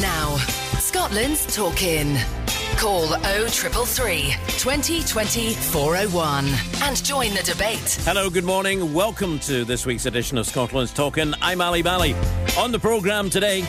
Now, Scotland's talking. Call 0333 2020 401 and join the debate. Hello, good morning. Welcome to this week's edition of Scotland's Talking. I'm Ally Bally. On the programme today,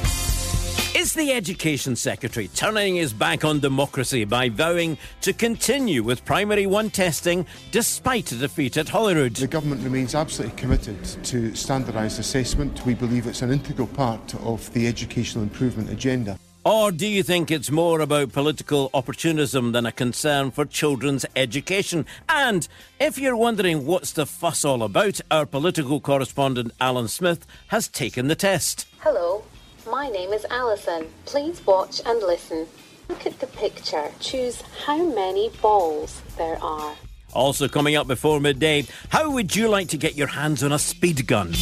is the Education Secretary turning his back on democracy by vowing to continue with Primary 1 testing despite a defeat at Holyrood? The government remains absolutely committed to standardised assessment. We believe it's an integral part of the educational improvement agenda. Or do you think it's more about political opportunism than a concern for children's education? And if you're wondering what's the fuss all about, our political correspondent Alan Smith has taken the test. Hello, my name is Alison. Please watch and listen. Look at the picture. Choose how many balls there are. Also coming up before midday, how would you like to get your hands on a speed gun?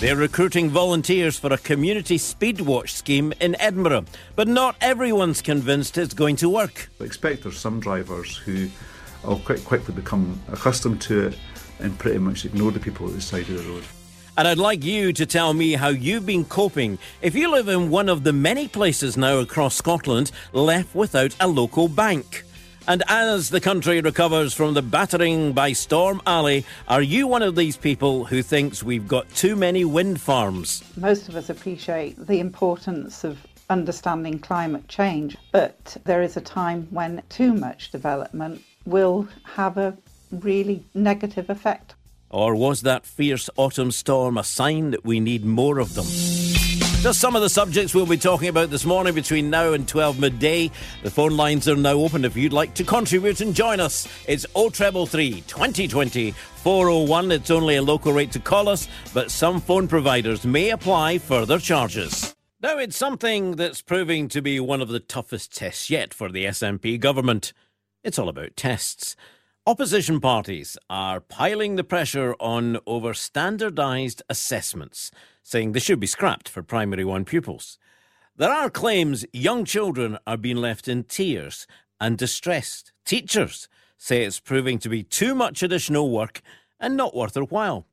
They're recruiting volunteers for a community speed watch scheme in Edinburgh, but not everyone's convinced it's going to work. I expect there's some drivers who will quite quickly become accustomed to it and pretty much ignore the people at the side of the road. And I'd like you to tell me how you've been coping if you live in one of the many places now across Scotland left without a local bank. And as the country recovers from the battering by Storm Ali, are you one of these people who thinks we've got too many wind farms? Most of us appreciate the importance of understanding climate change, but there is a time when too much development will have a really negative effect. Or was that fierce autumn storm a sign that we need more of them? Just some of the subjects we'll be talking about this morning between now and 12 midday. The phone lines are now open if you'd like to contribute and join us. It's 0333 2020 401. It's only a local rate to call us, but some phone providers may apply further charges. Now, it's something that's proving to be one of the toughest tests yet for the SNP government. It's all about tests. Opposition parties are piling the pressure on over standardised assessments saying they should be scrapped for primary one pupils. There are claims young children are being left in tears and distressed. Teachers say it's proving to be too much additional work and not worth their while.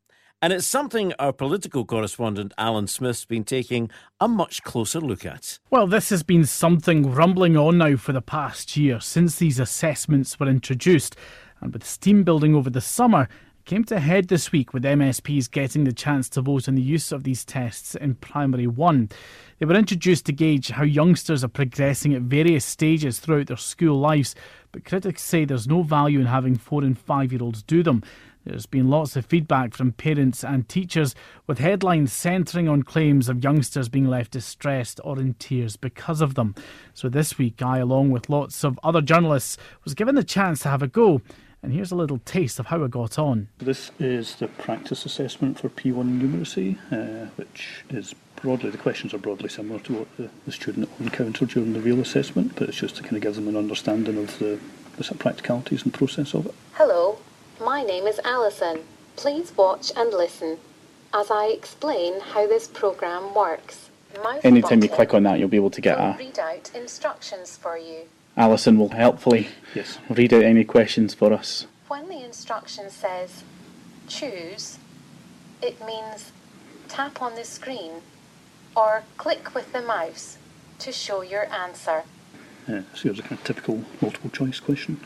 And it's something our political correspondent Alan Smith's been taking a much closer look at. Well, this has been something rumbling on now for the past year since these assessments were introduced. And with steam building over the summer, came to a head this week with MSPs getting the chance to vote on the use of these tests in Primary 1. They were introduced to gauge how youngsters are progressing at various stages throughout their school lives, but critics say there's no value in having four and five year olds do them. There's been lots of feedback from parents and teachers, with headlines centring on claims of youngsters being left distressed or in tears because of them. So this week, I, along with lots of other journalists, was given the chance to have a go and here's a little taste of how I got on. This is the practice assessment for P1 numeracy, uh, which is broadly, the questions are broadly similar to what the, the student will encounter during the real assessment, but it's just to kind of give them an understanding of the, the practicalities and process of it. Hello, my name is Alison. Please watch and listen as I explain how this program works. Mouse Anytime you click on that, you'll be able to get a read out instructions for you. Alison will helpfully yes. read out any questions for us. When the instruction says choose, it means tap on the screen or click with the mouse to show your answer. Yeah, so here's a kind of typical multiple choice question.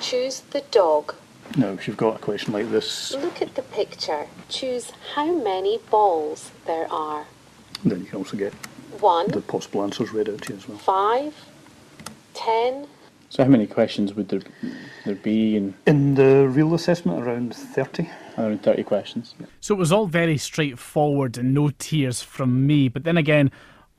Choose the dog. Now, if you've got a question like this. Look at the picture. Choose how many balls there are. Then you can also get one. The possible answers read out to you as well. Five, 10. So how many questions would there there be in in the real assessment around 30 around 30 questions. So it was all very straightforward and no tears from me, but then again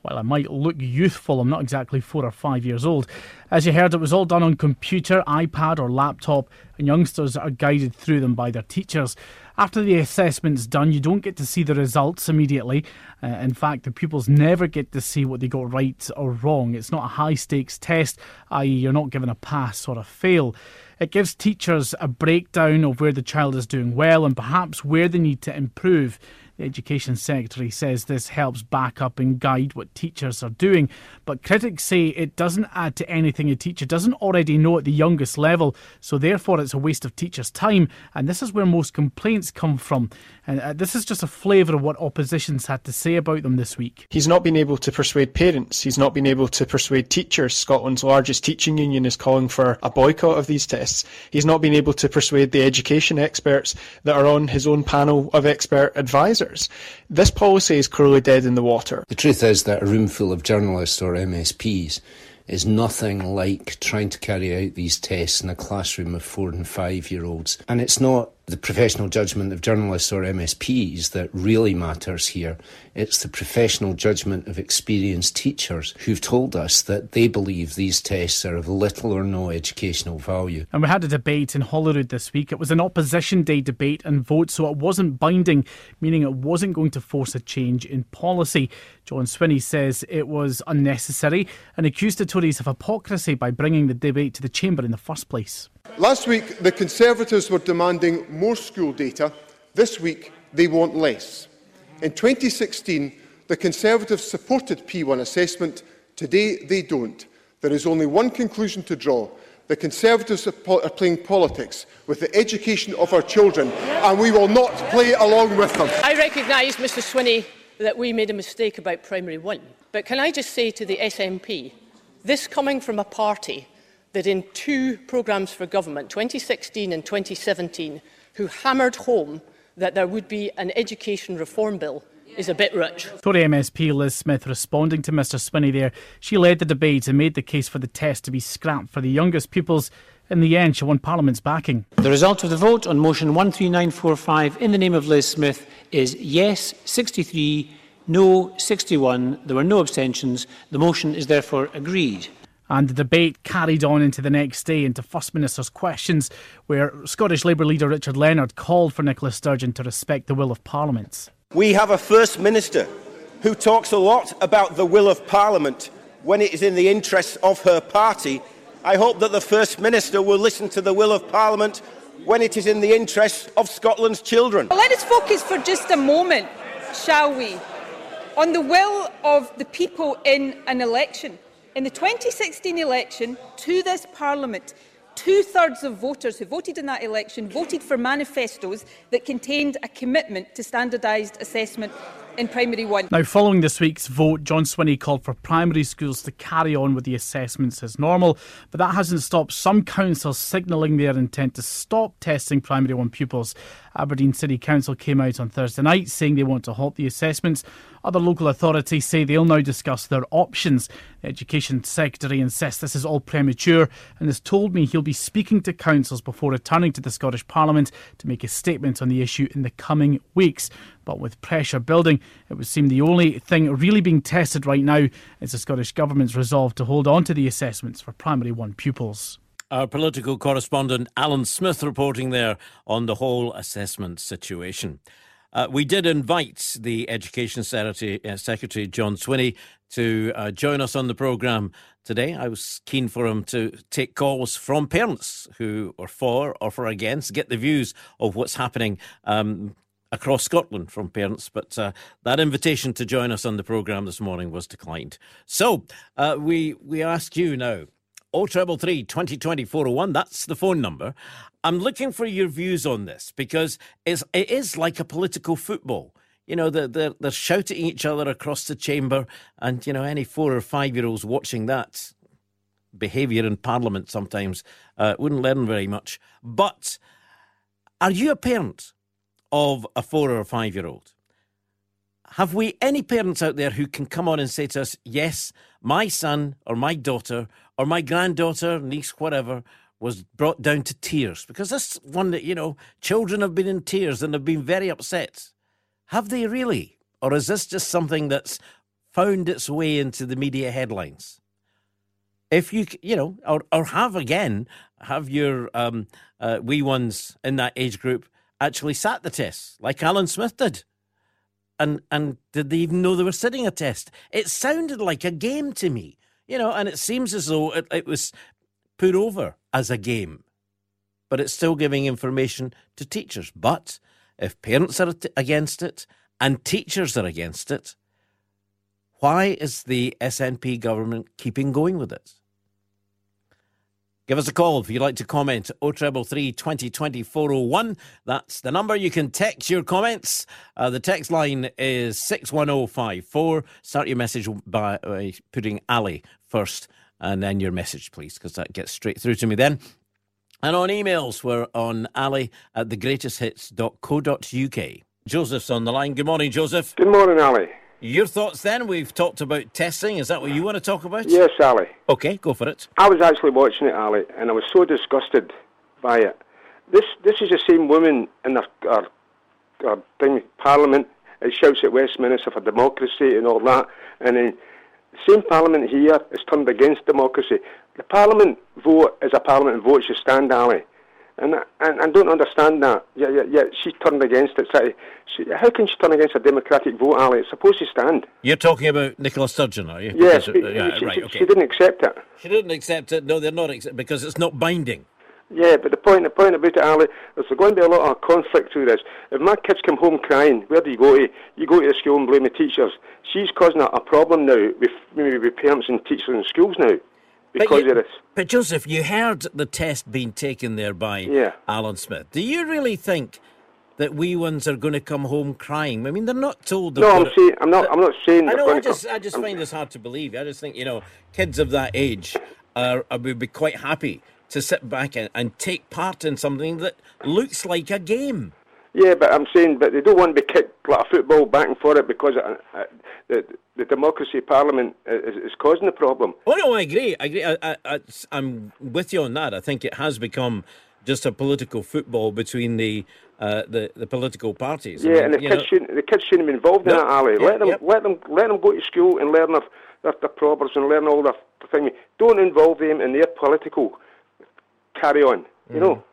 while I might look youthful, I'm not exactly four or five years old. As you heard, it was all done on computer, iPad, or laptop, and youngsters are guided through them by their teachers. After the assessment's done, you don't get to see the results immediately. Uh, in fact, the pupils never get to see what they got right or wrong. It's not a high stakes test, i.e., you're not given a pass or a fail. It gives teachers a breakdown of where the child is doing well and perhaps where they need to improve. The Education Secretary says this helps back up and guide what teachers are doing, but critics say it doesn't add to anything a teacher doesn't already know at the youngest level, so therefore it's a waste of teachers' time, and this is where most complaints come from. And uh, this is just a flavour of what opposition's had to say about them this week. He's not been able to persuade parents, he's not been able to persuade teachers. Scotland's largest teaching union is calling for a boycott of these tests. He's not been able to persuade the education experts that are on his own panel of expert advisors. This policy is cruelly dead in the water. The truth is that a room full of journalists or MSPs is nothing like trying to carry out these tests in a classroom of four and five year olds. And it's not the professional judgment of journalists or MSPs that really matters here. It's the professional judgment of experienced teachers who've told us that they believe these tests are of little or no educational value. And we had a debate in Holyrood this week. It was an opposition day debate and vote, so it wasn't binding, meaning it wasn't going to force a change in policy. John Swinney says it was unnecessary and accused the Tories of hypocrisy by bringing the debate to the Chamber in the first place. Last week, the Conservatives were demanding more school data. This week, they want less. In 2016, the Conservatives supported P1 assessment. Today, they don't. There is only one conclusion to draw. The Conservatives are playing politics with the education of our children, and we will not play along with them. I recognise, Mr Swinney, that we made a mistake about primary one. But can I just say to the SNP, this coming from a party that in two programmes for government, 2016 and 2017, who hammered home that there would be an education reform bill is a bit rich. Tory MSP Liz Smith responding to Mr Swinney there. She led the debate and made the case for the test to be scrapped for the youngest pupils. In the end, she won Parliament's backing. The result of the vote on motion 13945 in the name of Liz Smith is yes 63, no 61. There were no abstentions. The motion is therefore agreed. And the debate carried on into the next day into First Minister's questions, where Scottish Labour leader Richard Leonard called for Nicola Sturgeon to respect the will of Parliament. We have a First Minister who talks a lot about the will of Parliament when it is in the interests of her party. I hope that the First Minister will listen to the will of Parliament when it is in the interests of Scotland's children. Let us focus for just a moment, shall we, on the will of the people in an election. In the 2016 election to this Parliament, two-thirds of voters who voted in that election voted for manifestos that contained a commitment to standardised assessment in primary one. Now, following this week's vote, John Swinney called for primary schools to carry on with the assessments as normal, but that hasn't stopped some councils signalling their intent to stop testing primary one pupils. Aberdeen City Council came out on Thursday night saying they want to halt the assessments. Other local authorities say they'll now discuss their options. The Education Secretary insists this is all premature and has told me he'll be speaking to councils before returning to the Scottish Parliament to make a statement on the issue in the coming weeks. But with pressure building, it would seem the only thing really being tested right now is the Scottish Government's resolve to hold on to the assessments for primary one pupils. Our political correspondent Alan Smith reporting there on the whole assessment situation. Uh, we did invite the Education Secretary, uh, Secretary John Swinney to uh, join us on the programme today. I was keen for him to take calls from parents who are for or for against, get the views of what's happening um, across Scotland from parents, but uh, that invitation to join us on the programme this morning was declined. So uh, we we ask you now. 0333 2020 401, that's the phone number. I'm looking for your views on this because it's, it is like a political football. You know, they're, they're, they're shouting each other across the chamber, and, you know, any four or five year olds watching that behaviour in Parliament sometimes uh, wouldn't learn very much. But are you a parent of a four or five year old? Have we any parents out there who can come on and say to us, yes, my son or my daughter or my granddaughter, niece, whatever, was brought down to tears? Because this one that, you know, children have been in tears and have been very upset. Have they really? Or is this just something that's found its way into the media headlines? If you, you know, or, or have again, have your um, uh, wee ones in that age group actually sat the test, like Alan Smith did? and and did they even know they were sitting a test? It sounded like a game to me, you know, and it seems as though it, it was put over as a game, but it's still giving information to teachers. But if parents are against it and teachers are against it, why is the SNP government keeping going with it? Give us a call if you'd like to comment. 0333 2020 401. That's the number. You can text your comments. Uh, the text line is 61054. Start your message by, by putting Ally first and then your message, please, because that gets straight through to me then. And on emails, we're on Ally at thegreatesthits.co.uk. Joseph's on the line. Good morning, Joseph. Good morning, Ally. Your thoughts then? We've talked about testing. Is that what you want to talk about? Yes, Ally. Okay, go for it. I was actually watching it, Ally, and I was so disgusted by it. This this is the same woman in our, our, our thing, Parliament. It shouts at Westminster for democracy and all that, and then the same Parliament here is turned against democracy. The Parliament vote is a Parliament vote should stand, Ally. And, and I don't understand that. Yeah, yeah, yeah. She turned against it. She, how can she turn against a democratic vote, Ally? It's supposed to stand. You're talking about Nicola Sturgeon, are you? Yes, Because, uh, she, yeah, she, right, she- okay. she didn't accept it. She didn't accept it. No, they're not accept because it's not binding. Yeah, but the point, the point about it, Ally, there's going to be a lot of conflict through this. If my kids come home crying, where do you go to? You go to the school and blame the teachers. She's causing a, a problem now with maybe with parents and teachers in schools now because you- of this. But Joseph, you heard the test being taken there by Yeah. Alan Smith. Do you really think that wee ones are going to come home crying? I mean, they're not told. No, I'm saying I'm not. I'm not saying. I know. I just, I just I'm- find this hard to believe. I just think you know, kids of that age are, are would be quite happy to sit back and, and take part in something that looks like a game. Yeah, but I'm saying, but they don't want to be kicked like a football back and forth because uh, uh, the the democracy parliament is, is causing the problem. Oh no, I agree. I agree. I, I, I, I'm with you on that. I think it has become just a political football between the uh, the, the political parties. I Yeah, mean, and the kids know- shouldn't the kids shouldn't be involved in that, Ally. yeah, let them let them let them go to school and learn their their, their proverbs and learn all their thing. Don't involve them in their political carry on. You know.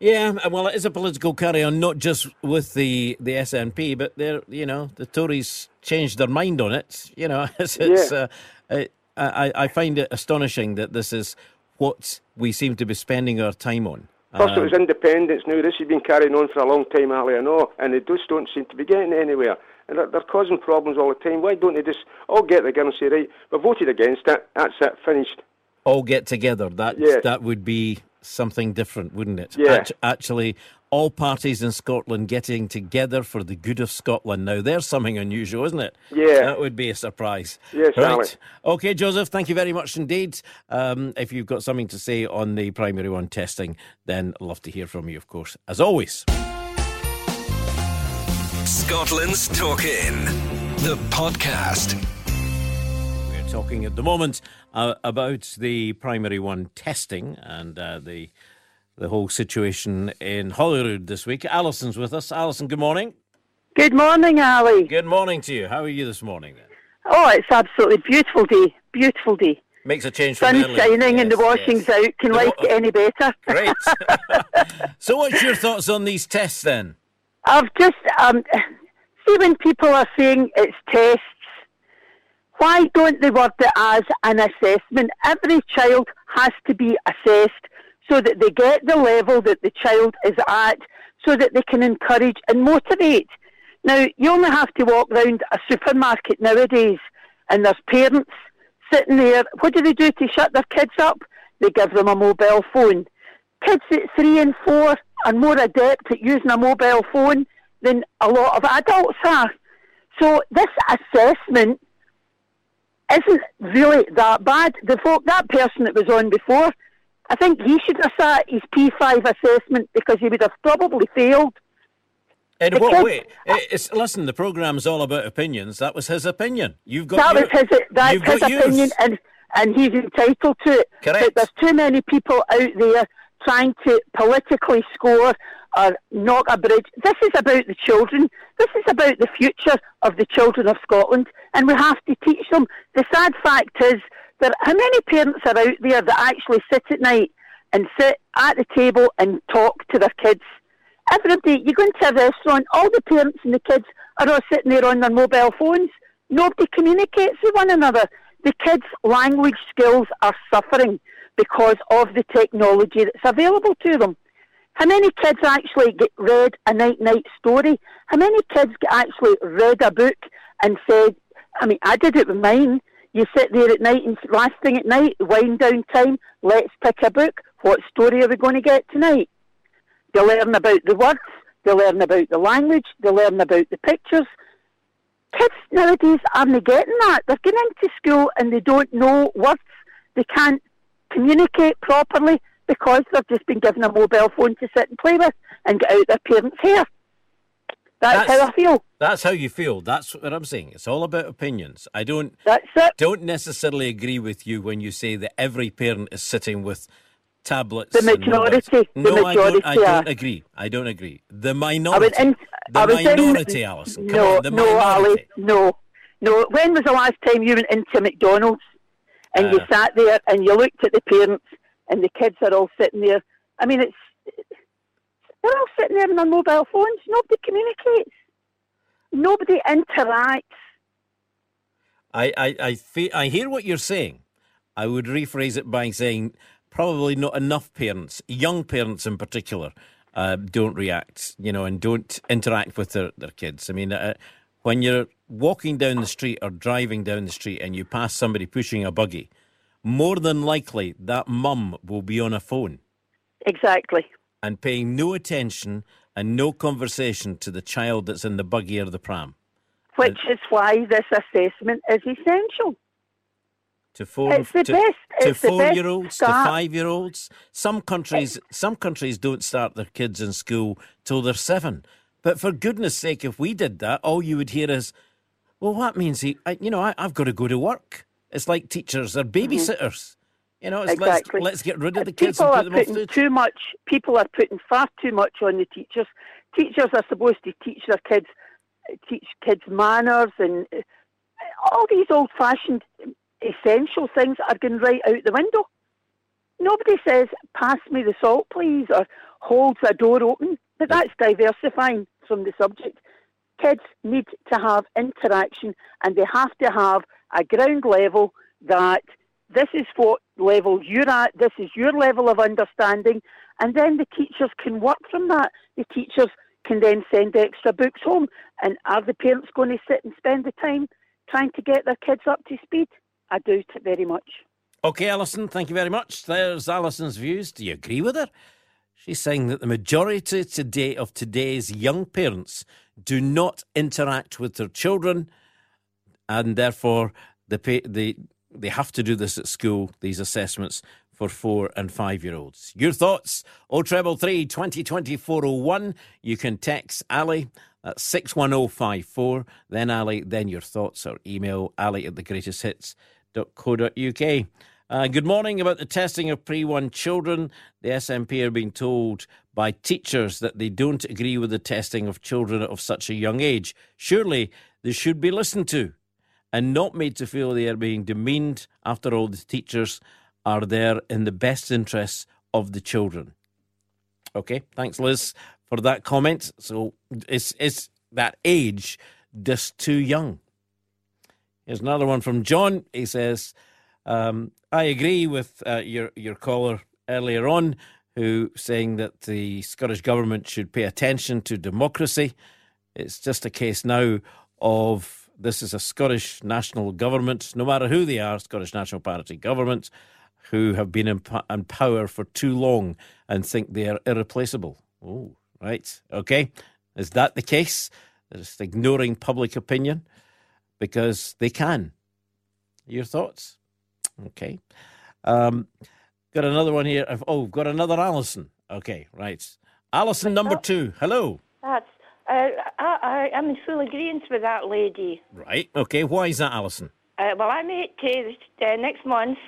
Yeah, well, it is a political carry on, not just with the, the SNP, but they're you know the Tories changed their mind on it. You know, it's, it's Yeah. uh, I, I I find it astonishing that this is what we seem to be spending our time on. First it Um, was independence. Now this has been carrying on for a long time, Ally. I know, and they just don't seem to be getting anywhere. And they're, they're causing problems all the time. Why don't they just all get together and say, right, we voted against it. That's it, finished. all get together. That Yeah. that would be something different, wouldn't it? Yeah. Act- actually, all parties in Scotland getting together for the good of Scotland. Now, there's something unusual, isn't it? Yeah. That would be a surprise. Yes, right. Alex. Okay, Joseph, thank you very much indeed. Um, if you've got something to say on the primary one testing, then I'd love to hear from you, of course, as always. Scotland's Talking, the podcast. Talking at the moment uh, about the primary one testing and uh, the the whole situation in Holyrood this week. Alison's with us. Alison, good morning. Good morning, Ally. Good morning to you. How are you this morning? Then? Oh, it's absolutely beautiful day. Beautiful day. Makes a change from Sun shining and the Yes, washing's out. Can like it any better? Great. so, what's your thoughts on these tests then? I've just um, see when people are saying it's tests. Why don't they word it as an assessment? Every child has to be assessed so that they get the level that the child is at, so that they can encourage and motivate. Now, you only have to walk round a supermarket nowadays, and there's parents sitting there. What do they do to shut their kids up? They give them a mobile phone. Kids at three and four are more adept at using a mobile phone than a lot of adults are. So this assessment isn't really that bad. The folk, that person that was on before, I think he should have sat his P5 assessment because he would have probably failed. In The what kids- way? Eh, it's, listen, the programme's all about opinions. That was his opinion. You've got that your- was his that's his yours. opinion and and he's entitled to it. Correct. But there's too many people out there trying to politically score or knock a bridge. This is about the children. This is about the future of the children of Scotland and we have to teach them. The sad fact is that how many parents are out there that actually sit at night and sit at the table and talk to their kids? Everybody, you go into a restaurant, all the parents and the kids are all sitting there on their mobile phones. Nobody communicates with one another. The kids' language skills are suffering because of the technology that's available to them. How many kids actually get read a night night story? How many kids get actually read a book and said, I mean, I did it with mine. You sit there at night and last thing at night, wind down time, let's pick a book. What story are we going to get tonight? They learn about the words, they learn about the language, they learn about the pictures. Kids nowadays aren't getting that. They're getting into school and they don't know words. They can't communicate properly because they've just been given a mobile phone to sit and play with and get out their parents' hair. That's, how I feel. That's how you feel. That's what I'm saying. It's all about opinions. I don't. That's it. Don't necessarily agree with you when you say that every parent is sitting with tablets. The majority. The No, I don't. I don't agree. I don't agree. The I minority. was in, the I minority, in, Alison. No, on, the no, minority. Ally, no, no. When was the last time you went into McDonald's and you Uh. sat there and you looked at the parents and the kids are all sitting there? I mean, it's they're all sitting there on their mobile phones. Nobody communicates. Nobody interacts. I, I, I, fe- I hear what you're saying. I would rephrase it by saying probably not enough parents, young parents in particular, uh, don't react, you know, and don't interact with their, their kids. I mean, uh, when you're walking down the street or driving down the street and you pass somebody pushing a buggy, more than likely that mum will be on a phone Exactly. and paying no attention and no conversation to the child that's in the buggy or the pram. Which is why this assessment is essential. to four It's the to, best- to it's the four year olds to five year olds. Some countries some countries don't start their kids in school till they're seven. But for goodness sake, if we did that, all you would hear is, "Well, that means he, I, you know, I, I've got to go to work." It's like teachers are babysitters. You know, it's Mm-hmm. Exactly. let's let's get rid of the kids people and are them off putting to too much. People are putting far too much on the teachers. Teachers are supposed to teach their kids, teach kids manners, and uh, all these old-fashioned essential things are going right out the window. Nobody says, "Pass me the salt, please," or holds a door open. But that's diversifying from the subject. Kids need to have interaction, and they have to have a ground level that this is what level you're at, this is your level of understanding, and then the teachers can work from that. The teachers can then send extra books home. And are the parents going to sit and spend the time trying to get their kids up to speed? I doubt it very much. Okay, Alison, thank you very much. There's Alison's views. Do you agree with her? She's saying that the majority today of today's young parents do not interact with their children, and therefore they pay, they they have to do this at school. These assessments for four and five year olds. Your thoughts? O treble three twenty twenty four oh one. You can text Ally. Oh five four. Then Ally. Then your thoughts or email Ally at the greatest hits www.uk. Uh, good morning. About the testing of pre 1 children, the SNP are being told by teachers that they don't agree with the testing of children of such a young age. Surely they should be listened to and not made to feel they are being demeaned. After all, the teachers are there in the best interests of the children. Okay, thanks, Liz, for that comment. So, is, is that age just too young? Here's another one from John. He says, um, I agree with uh, your, your caller earlier on, who saying that the Scottish Government should pay attention to democracy. It's just a case now of this is a Scottish national government, no matter who they are, Scottish National Party government, who have been in, in power for too long and think they are irreplaceable. Oh, right. Okay. Is that the case? They're just ignoring public opinion because they can. Your thoughts? Okay. Um, got another one here. I've- Oh, got another Alison. Okay, right. Alison number two. Hello. That's. Uh, I, I, I'm in full agreement with that lady. Right. Okay. Why is that, Alison? Uh, well, I'm 80 uh, next month,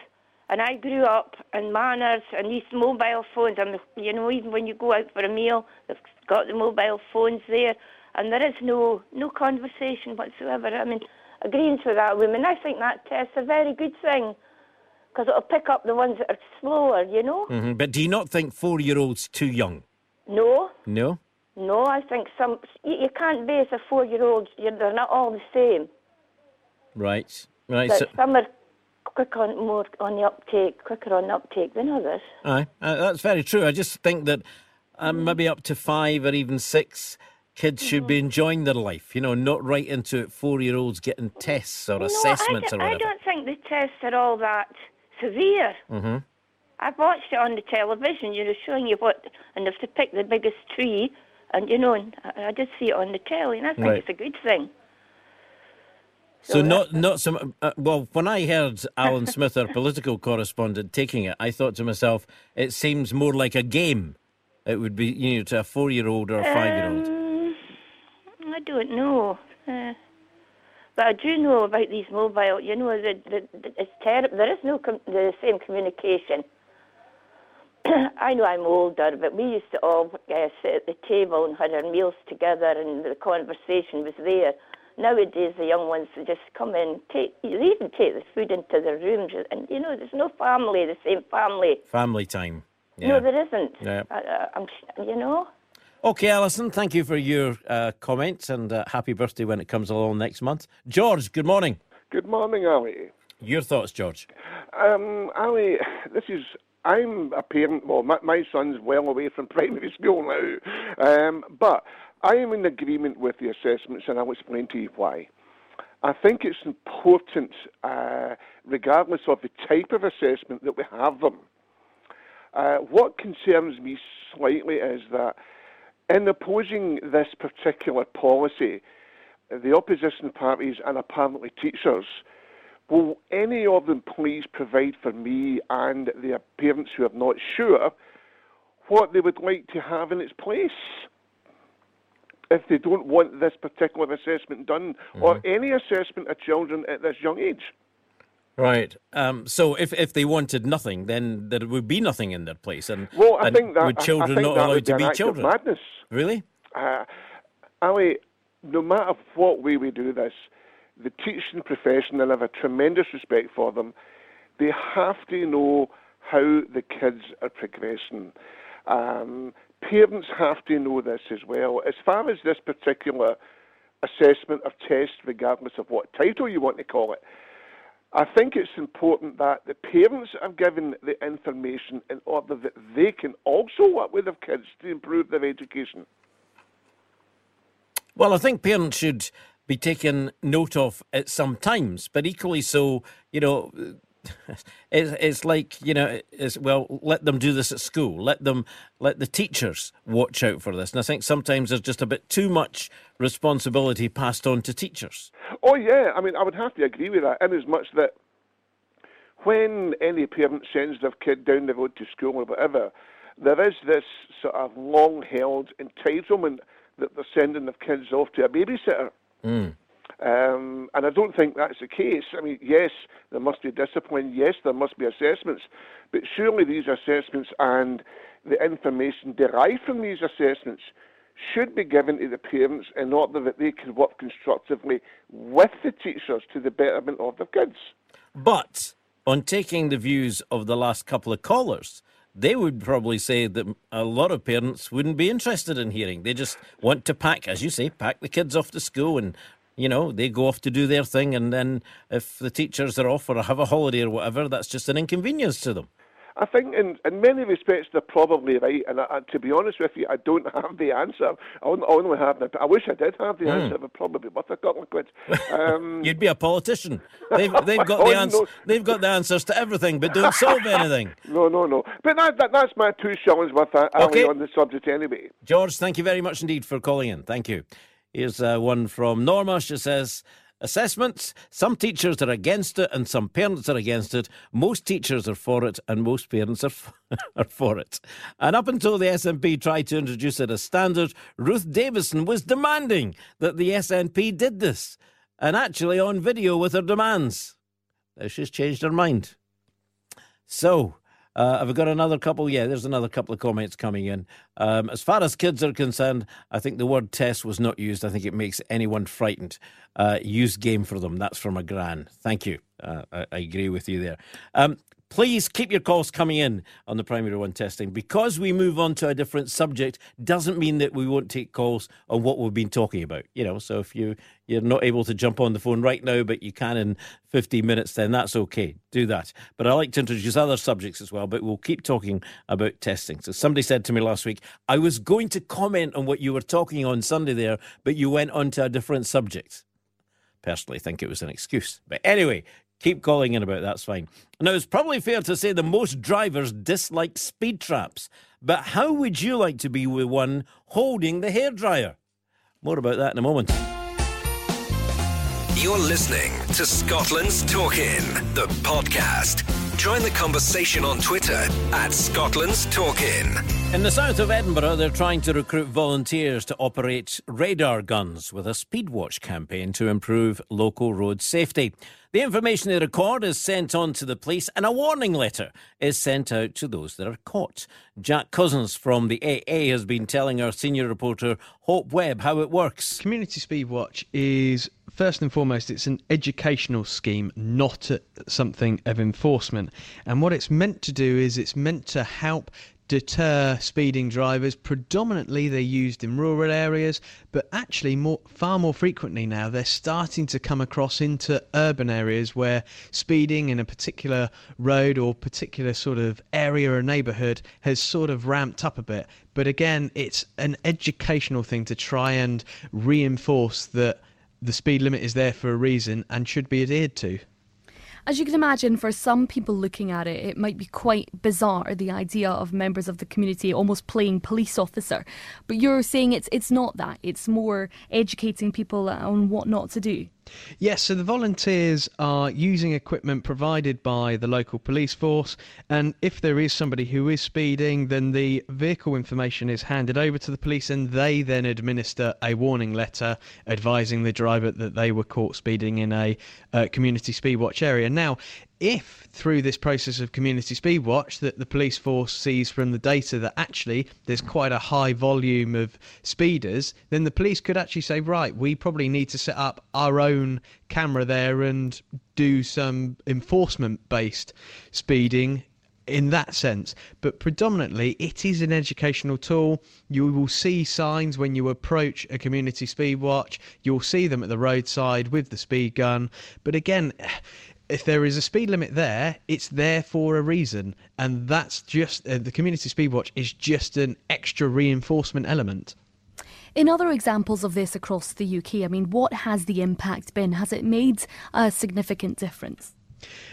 and I grew up in manners and these mobile phones. And you know, even when you go out for a meal, they've got the mobile phones there, and there is no no conversation whatsoever. I mean, agreeing with that woman, I think that test's a very good thing because it'll pick up the ones that are slower. You know? hmm But do you not think four-year-olds too young? No, No. no. I think some you, you can't base a four-year-old. They're not all the same. Right. Right. But So, some are quick on more on the uptake, quicker on the uptake than others. aye, uh, that's very true. I just think that um, maybe up to five or even six, kids should be enjoying their life. You know, not right into it. Four-year-olds getting tests or no, assessments I, or I I don't think the tests are all that severe. Mm-hmm. I've watched it on the television, you know, showing you what, and if to pick the biggest tree, and you know, and I, I did see it on the telly, and I think Right. it's a good thing. So not not some. Uh, well, when I heard Alan Smith, our political correspondent, taking it, I thought to myself, it seems more like a game. It would be, you know, to a four-year-old or a five-year-old. Um, I don't know. Uh, but I do know about these mobile, you know, the, the, the, it's terrible. There is no com- the same communication. I know I'm older, but we used to all uh, sit at the table and had our meals together, and the conversation was there. Nowadays, the young ones just come in, take, they even take the food into their rooms, and you know, there's no family, the same family. Family time. Yeah. No, there isn't. Yeah. I, I'm, you know. Okay, Alison, thank you for your uh, comments and uh, happy birthday when it comes along next month. George, good morning. Good morning, Ally. Your thoughts, George? Um, Ally, this is. I'm a parent. Well, my, my son's well away from primary school now, um, but I am in agreement with the assessments, and I'll explain to you why. I think it's important, uh, regardless of the type of assessment, that we have them. Uh, what concerns me slightly is that in opposing this particular policy, the opposition parties and apparently teachers, will any of them please provide for me and the parents who are not sure what they would like to have in its place? If they don't want this particular assessment done, or mm-hmm. any assessment of children at this young age. Right. Um, so if, if they wanted nothing, then there would be nothing in their place. And, Well, I and think that would I- I children not that allowed to be children? Madness. Really? Uh, Ally, no matter what way we do this, the teaching profession, and I have a tremendous respect for them, they have to know how the kids are progressing. Um, parents have to know this as well. As far as this particular assessment or test, regardless of what title you want to call it, I think it's important that the parents are given the information in order that they can also work with their kids to improve their education. Well, I think parents should be taken note of at some times, but equally so, you know, it's, it's like, you know, it's, well, let them do this at school. Let them, let the teachers watch out for this. And I think sometimes there's just a bit too much responsibility passed on to teachers. Oh yeah, I mean I would have to agree with that in as much that when any parent sends their kid down the road to school or whatever, there is this sort of long held entitlement that they're sending their kids off to a babysitter. Mm. Um, and I don't think that's the case. I mean, yes, there must be discipline. Yes, there must be assessments. But surely these assessments and the information derived from these assessments should be given to the parents in order that they can work constructively with the teachers to the betterment of their kids. But on taking the views of the last couple of callers, they would probably say that a lot of parents wouldn't be interested in hearing. They just want to pack, as you say, pack the kids off to school and, you know, they go off to do their thing. And then if the teachers are off or have a holiday or whatever, that's just an inconvenience to them. I think in, in many respects they're probably right, and I, I, to be honest with you, I don't have the answer. I only, I only have the. I wish I did have the Mm. answer. It would probably be worth a couple of quid. Um, You'd be a politician. They've, they've got Oh, the no. They've got the answers to everything, but don't solve anything. no, no, no. But that, that, that's my two shillings worth uh, Okay. on the subject anyway. George, thank you very much indeed for calling in. Thank you. Here's uh, one from Norma. She says, Assessments. Some teachers are against it and some parents are against it. Most teachers are for it and most parents are, f- are for it. And up until the SNP tried to introduce it as standard, Ruth Davidson was demanding that the SNP did this. And actually on video with her demands. Now she's changed her mind. So, uh, have we got another couple? Yeah, there's another couple of comments coming in. Um, as far as kids are concerned, I think the word test was not used. I think it makes anyone frightened. Uh, use game for them. That's from a gran. Thank you. Uh, I, I agree with you there. Um, Please keep your calls coming in on the primary one testing. Because we move on to a different subject doesn't mean that we won't take calls on what we've been talking about. You know, so if you you're not able to jump on the phone right now, but you can in 15 minutes, then that's okay. Do that. But I like to introduce other subjects as well, but we'll keep talking about testing. So somebody said to me last week, I was going to comment on what you were talking on Sunday there, but you went on to a different subject personally think it was an excuse. But anyway, keep calling in about that's fine. Now, it's probably fair to say that most drivers dislike speed traps, but how would you like to be with one holding the hairdryer? More about that in a moment. You're listening to Scotland's Talkin, the podcast. Join the conversation on Twitter at Scotland's Talkin. In the south of Edinburgh, they're trying to recruit volunteers to operate radar guns with a speedwatch campaign to improve local road safety. The information they record is sent on to the police, and a warning letter is sent out to those that are caught. Jack Cousens from the AA has been telling our senior reporter Hope Webb how it works. Community Speedwatch is first and foremost it's an educational scheme, not something of enforcement. And what it's meant to do is it's meant to help deter speeding drivers. Predominantly, they're used in rural areas, but actually, more, far more frequently now, they're starting to come across into urban areas where speeding in a particular road or particular sort of area or neighbourhood has sort of ramped up a bit. But again, it's an educational thing to try and reinforce that the speed limit is there for a reason and should be adhered to. As you can imagine, for some people looking at it, it might be quite bizarre the idea of members of the community almost playing police officer. But you're saying it's it's not that. It's more educating people on what not to do. Yes, so the volunteers are using equipment provided by the local police force, and if there is somebody who is speeding, then the vehicle information is handed over to the police, and they then administer a warning letter advising the driver that they were caught speeding in a uh, community speedwatch area. Now, if through this process of community speed watch that the police force sees from the data that actually there's quite a high volume of speeders then the police could actually say right we probably need to set up our own camera there and do some enforcement based speeding in that sense. But predominantly, it is an educational tool. You will see signs when you approach a community speed watch. You'll see them at the roadside with the speed gun. But again, if there is a speed limit there, it's there for a reason, and that's just uh, the community speed watch is just an extra reinforcement element. In other examples of this across the UK, I mean, what has the impact been? Has it made a significant difference?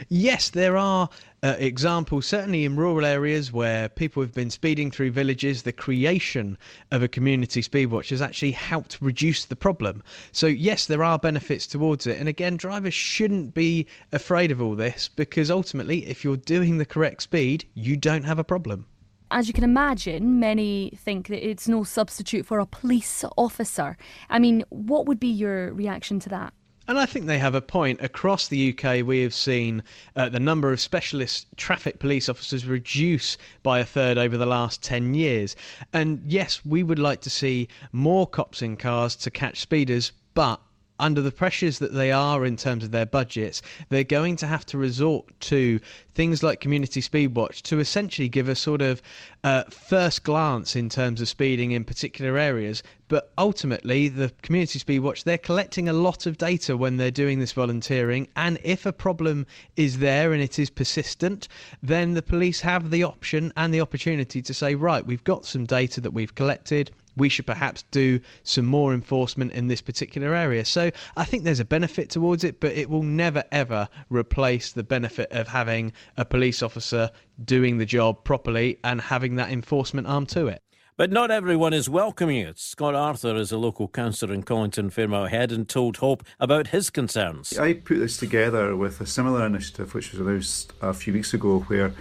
Yes, there are uh, examples, certainly in rural areas where people have been speeding through villages. The creation of a community speed watch has actually helped reduce the problem. So, yes, there are benefits towards it. And again, drivers shouldn't be afraid of all this because ultimately, if you're doing the correct speed, you don't have a problem. As you can imagine, many think that it's no substitute for a police officer. I mean, what would be your reaction to that? And I think they have a point. Across the UK, we have seen uh, the number of specialist traffic police officers reduce by a third over the last 10 years. And yes, we would like to see more cops in cars to catch speeders, but under the pressures that they are in terms of their budgets, they're going to have to resort to things like Community Speedwatch to essentially give a sort of uh, first glance in terms of speeding in particular areas. But ultimately, the Community Speedwatch, they're collecting a lot of data when they're doing this volunteering. And if a problem is there and it is persistent, then the police have the option and the opportunity to say, right, we've got some data that we've collected we should perhaps do some more enforcement in this particular area. So I think there's a benefit towards it, but it will never ever replace the benefit of having a police officer doing the job properly and having that enforcement arm to it. But not everyone is welcoming it. Scott Arthur is a local councillor in Colinton Fairmilehead, and told Hope about his concerns. I put this together with a similar initiative which was announced a few weeks ago where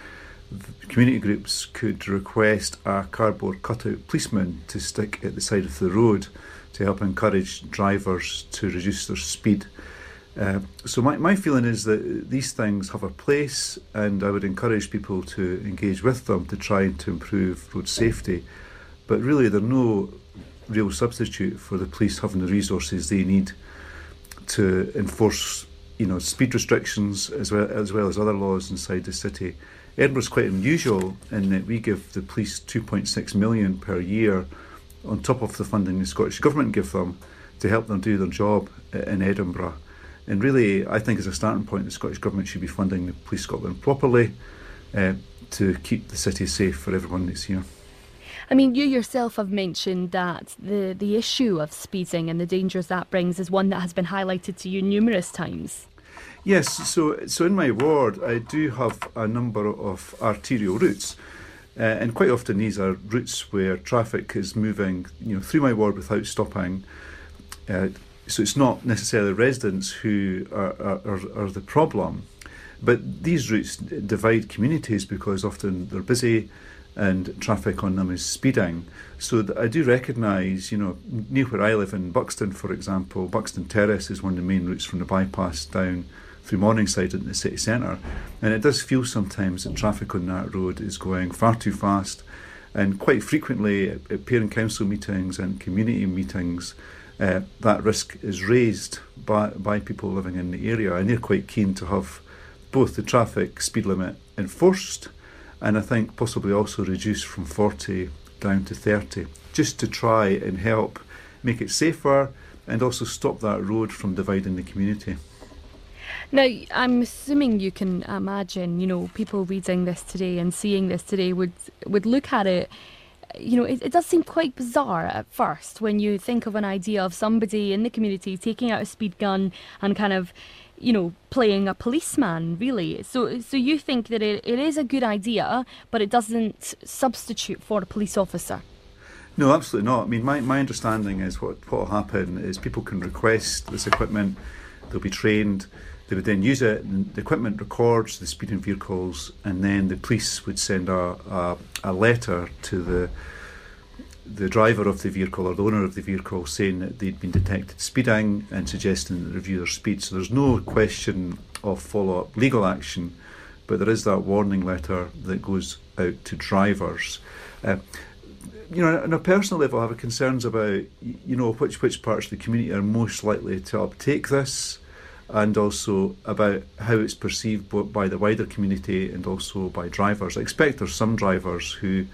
community groups could request a cardboard cutout policeman to stick at the side of the road to help encourage drivers to reduce their speed. Uh, so my, my feeling is that these things have a place and I would encourage people to engage with them to try to improve road safety. But really they're no real substitute for the police having the resources they need to enforce you know, speed restrictions as well as well as other laws inside the city. Edinburgh's quite unusual in that we give the police 2.6 million per year on top of the funding the Scottish Government give them to help them do their job in Edinburgh. And really, I think as a starting point, the Scottish Government should be funding the Police Scotland properly uh, to keep the city safe for everyone that's here. I mean, you yourself have mentioned that the, the issue of speeding and the dangers that brings is one that has been highlighted to you numerous times. Yes, so so in my ward, I do have a number of arterial routes, uh, and quite often these are routes where traffic is moving, you know, through my ward without stopping. Uh, so it's not necessarily residents who are, are, are, the problem, but these routes divide communities because often they're busy and traffic on them is speeding. So I do recognise, you know, near where I live in Buckstone, for example, Buckstone Terrace is one of the main routes from the bypass down through Morningside into the city centre. And it does feel sometimes that traffic on that road is going far too fast. And quite frequently at, at parent council meetings and community meetings, uh, that risk is raised by, by people living in the area. And they're quite keen to have both the traffic speed limit enforced and I think possibly also reduced from 40 down to 30, just to try and help make it safer and also stop that road from dividing the community. Now, I'm assuming you can imagine, you know, people reading this today and seeing this today would would look at it. You know, it, it does seem quite bizarre at first when you think of an idea of somebody in the community taking out a speed gun and kind of you know, playing a policeman, really. So, so you think that it, it is a good idea, but it doesn't substitute for a police officer? No, absolutely not. I mean, my, my understanding is what what will happen is people can request this equipment, they'll be trained, they would then use it, and the equipment records the speeding vehicles, and then the police would send a, a, a letter to the the driver of the vehicle or the owner of the vehicle saying that they'd been detected speeding and suggesting that they review their speed. So there's no question of follow up legal action, but there is that warning letter that goes out to drivers. Uh, you know, on a personal level, I have concerns about you know which which parts of the community are most likely to uptake this, and also about how it's perceived by the wider community and also by drivers. I expect there's some drivers who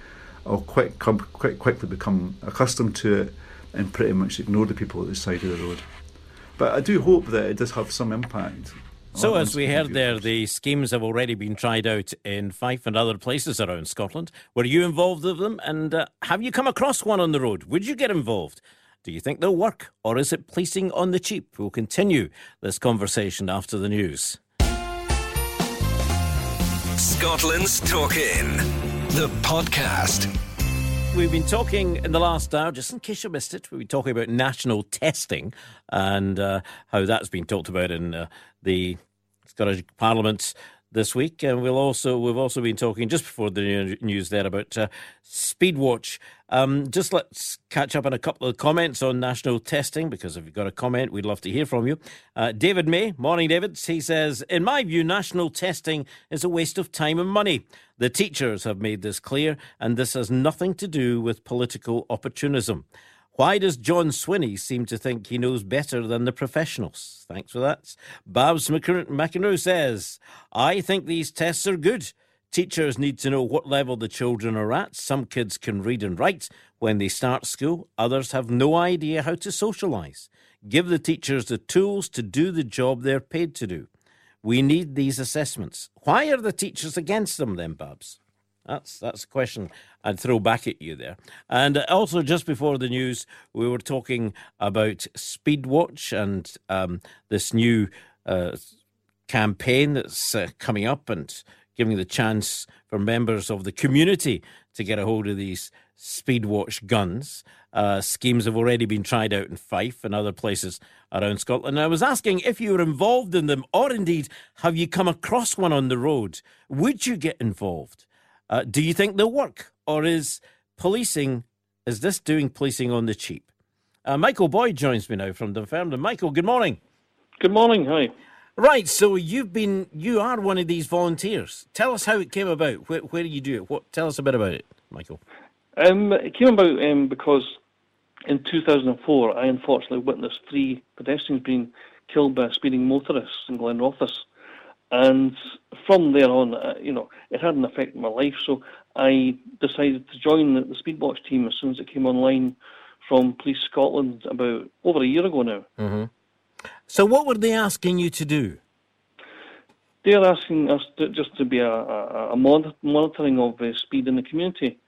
I'll quite, quite quickly become accustomed to it and pretty much ignore the people at the side of the road. But I do hope that it does have some impact. So, as we heard there, the schemes have already been tried out in Fife and other places around Scotland. Were you involved with them? And uh, have you come across one on the road? Would you get involved? Do you think they'll work? Or is it policing on the cheap? We'll continue this conversation after the news. Scotland's Talking the podcast. We've been talking in the last hour, just in case you missed it, we've been talking about national testing and uh, how that's been talked about in uh, the Scottish Parliament this week, and we'll also we've also been talking just before the news there about uh, Speedwatch. Um, just let's catch up on a couple of comments on national testing because if you've got a comment, we'd love to hear from you. Uh, David May, morning, David. He says, in my view, national testing is a waste of time and money. The teachers have made this clear, and this has nothing to do with political opportunism. Why does John Swinney seem to think he knows better than the professionals? Thanks for that. Babs McEnroe says, I think these tests are good. Teachers need to know what level the children are at. Some kids can read and write when they start school, others have no idea how to socialise. Give the teachers the tools to do the job they're paid to do. We need these assessments. Why are the teachers against them then, Babs? That's that's a question I'd throw back at you there. And also, just before the news, we were talking about Speedwatch and um, this new uh, campaign that's uh, coming up and giving the chance for members of the community to get a hold of these Speedwatch guns. Uh, schemes have already been tried out in Fife and other places around Scotland. And I was asking if you were involved in them, or indeed have you come across one on the road? Would you get involved? Uh, do you think they'll work, or is policing is this doing policing on the cheap? Uh, Michael Boyd joins me now from Dunfermline. Michael, good morning. Good morning. Hi. Right, so you've been you are one of these volunteers. Tell us how it came about. Where, where do you do it? What? Tell us a bit about it, Michael. Um, it came about um, because in 2004 I unfortunately witnessed three pedestrians being killed by speeding motorists in Glenrothes. And from there on, uh, you know, it had an effect on my life. So I decided to join the, the Speedwatch team as soon as it came online from Police Scotland about over a year ago now. hmm So, what were they asking you to do? They're asking us to, just to be a, a, a monitor, monitoring of uh, speed in the community.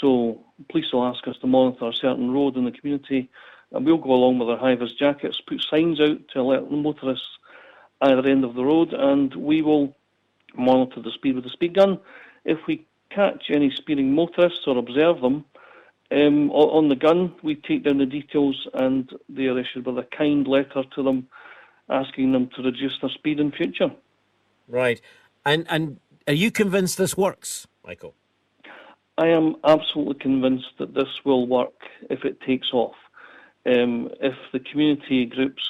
So police will ask us to monitor a certain road in the community, and we'll go along with our high-vis jackets, put signs out to alert the motorists either end of the road, and we will monitor the speed with the speed gun. If we catch any speeding motorists or observe them, um, on the gun, we take down the details and they are issued with a kind letter to them asking them to reduce their speed in future. Right. And and are you convinced this works, Michael? I am absolutely convinced that this will work if it takes off. Um, if the community groups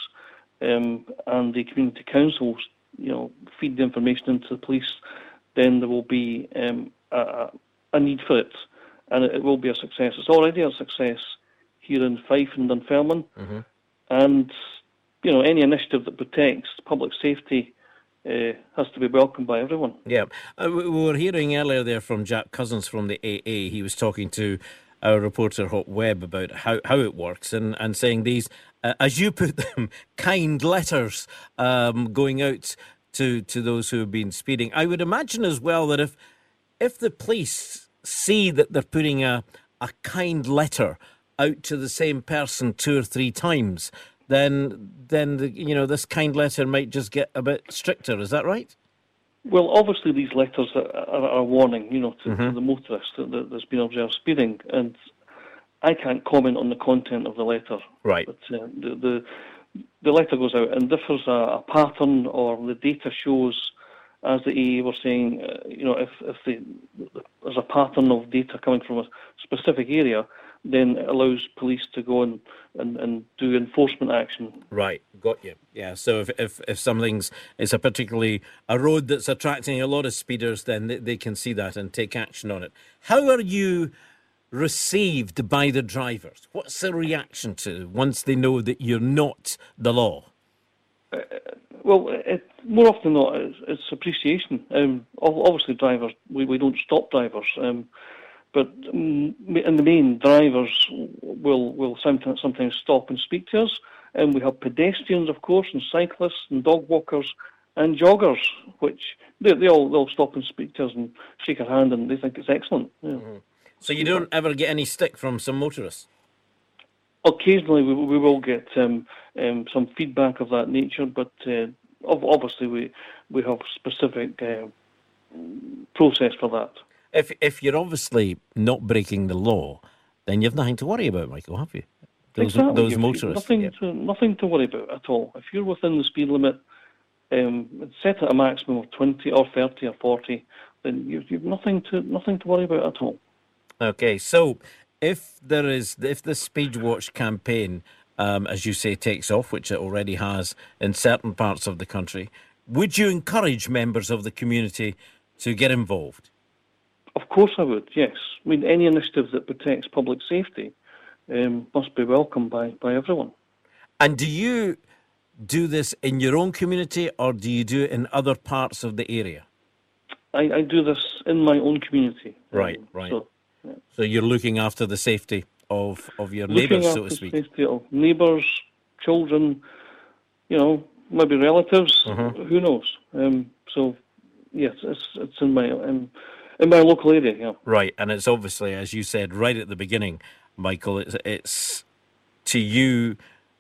um, and the community councils, you know, feed the information into the police, then there will be um, a, a- a need for it, and it, it will be a success. It's already a success here in Fife and Dunfermline, Mm-hmm. and you know, any initiative that protects public safety uh, has to be welcomed by everyone. Yeah. Uh, we we were hearing earlier there from Jack Cousens from the AA. He was talking to our reporter Hot Webb about how, how it works and, and saying these, uh, as you put them, kind letters um, going out to, to those who have been speeding. I would imagine as well that if if the police see that they're putting a, a kind letter out to the same person two or three times, then then the, you know this kind letter might just get a bit stricter. Is that right? Well, obviously these letters are, are, warning, you know, to, to Mhm. the motorist that, that there's been observed speeding, and I can't comment on the content of the letter. Right. But uh, the, the the letter goes out, and if there's a, a pattern or the data shows, as the EA were saying, uh, you know, if if the, there's a pattern of data coming from a specific area, then it allows police to go and, and, and do enforcement action Right, got you. Yeah, so if if, if something's it's a particularly a road that's attracting a lot of speeders, then they, they can see that and take action on it. How are you received by the drivers? What's the reaction to once they know that you're not the law? Well, it, more often than not, it's, it's appreciation. Um, obviously, drivers, we, we don't stop drivers, um, but um, in the main, drivers will will sometimes, sometimes stop and speak to us. And we have pedestrians, of course, and cyclists and dog walkers and joggers, which they, they all they'll stop and speak to us and shake our hand, and they think it's excellent. Yeah. So you don't ever get any stick from some motorists? Occasionally, we, we will get um, um, some feedback of that nature, but uh, obviously, we we have specific uh, process for that. If if you're obviously not breaking the law, then you've nothing to worry about, Michael, have you? Those exactly. those motorists. Nothing to nothing to worry about at all. If you're within the speed limit, um, set at a maximum of twenty or thirty or forty, then you've, you've nothing to nothing to worry about at all. Okay, so if there is if the Speed Watch campaign, um, as you say, takes off, which it already has in certain parts of the country, would you encourage members of the community to get involved? Of course, I would. Yes, I mean any initiative that protects public safety um, must be welcomed by by everyone. And do you do this in your own community, or do you do it in other parts of the area? I, I do this in my own community. Right, right. So, So you're looking after the safety of of your looking neighbours, so to the speak. safety of neighbours, children, you know, maybe relatives. Mhm. Who knows? Um, so, yes, it's it's in my in, in my local area. Yeah. Right, and it's obviously, as you said right at the beginning, Michael, it's, it's to you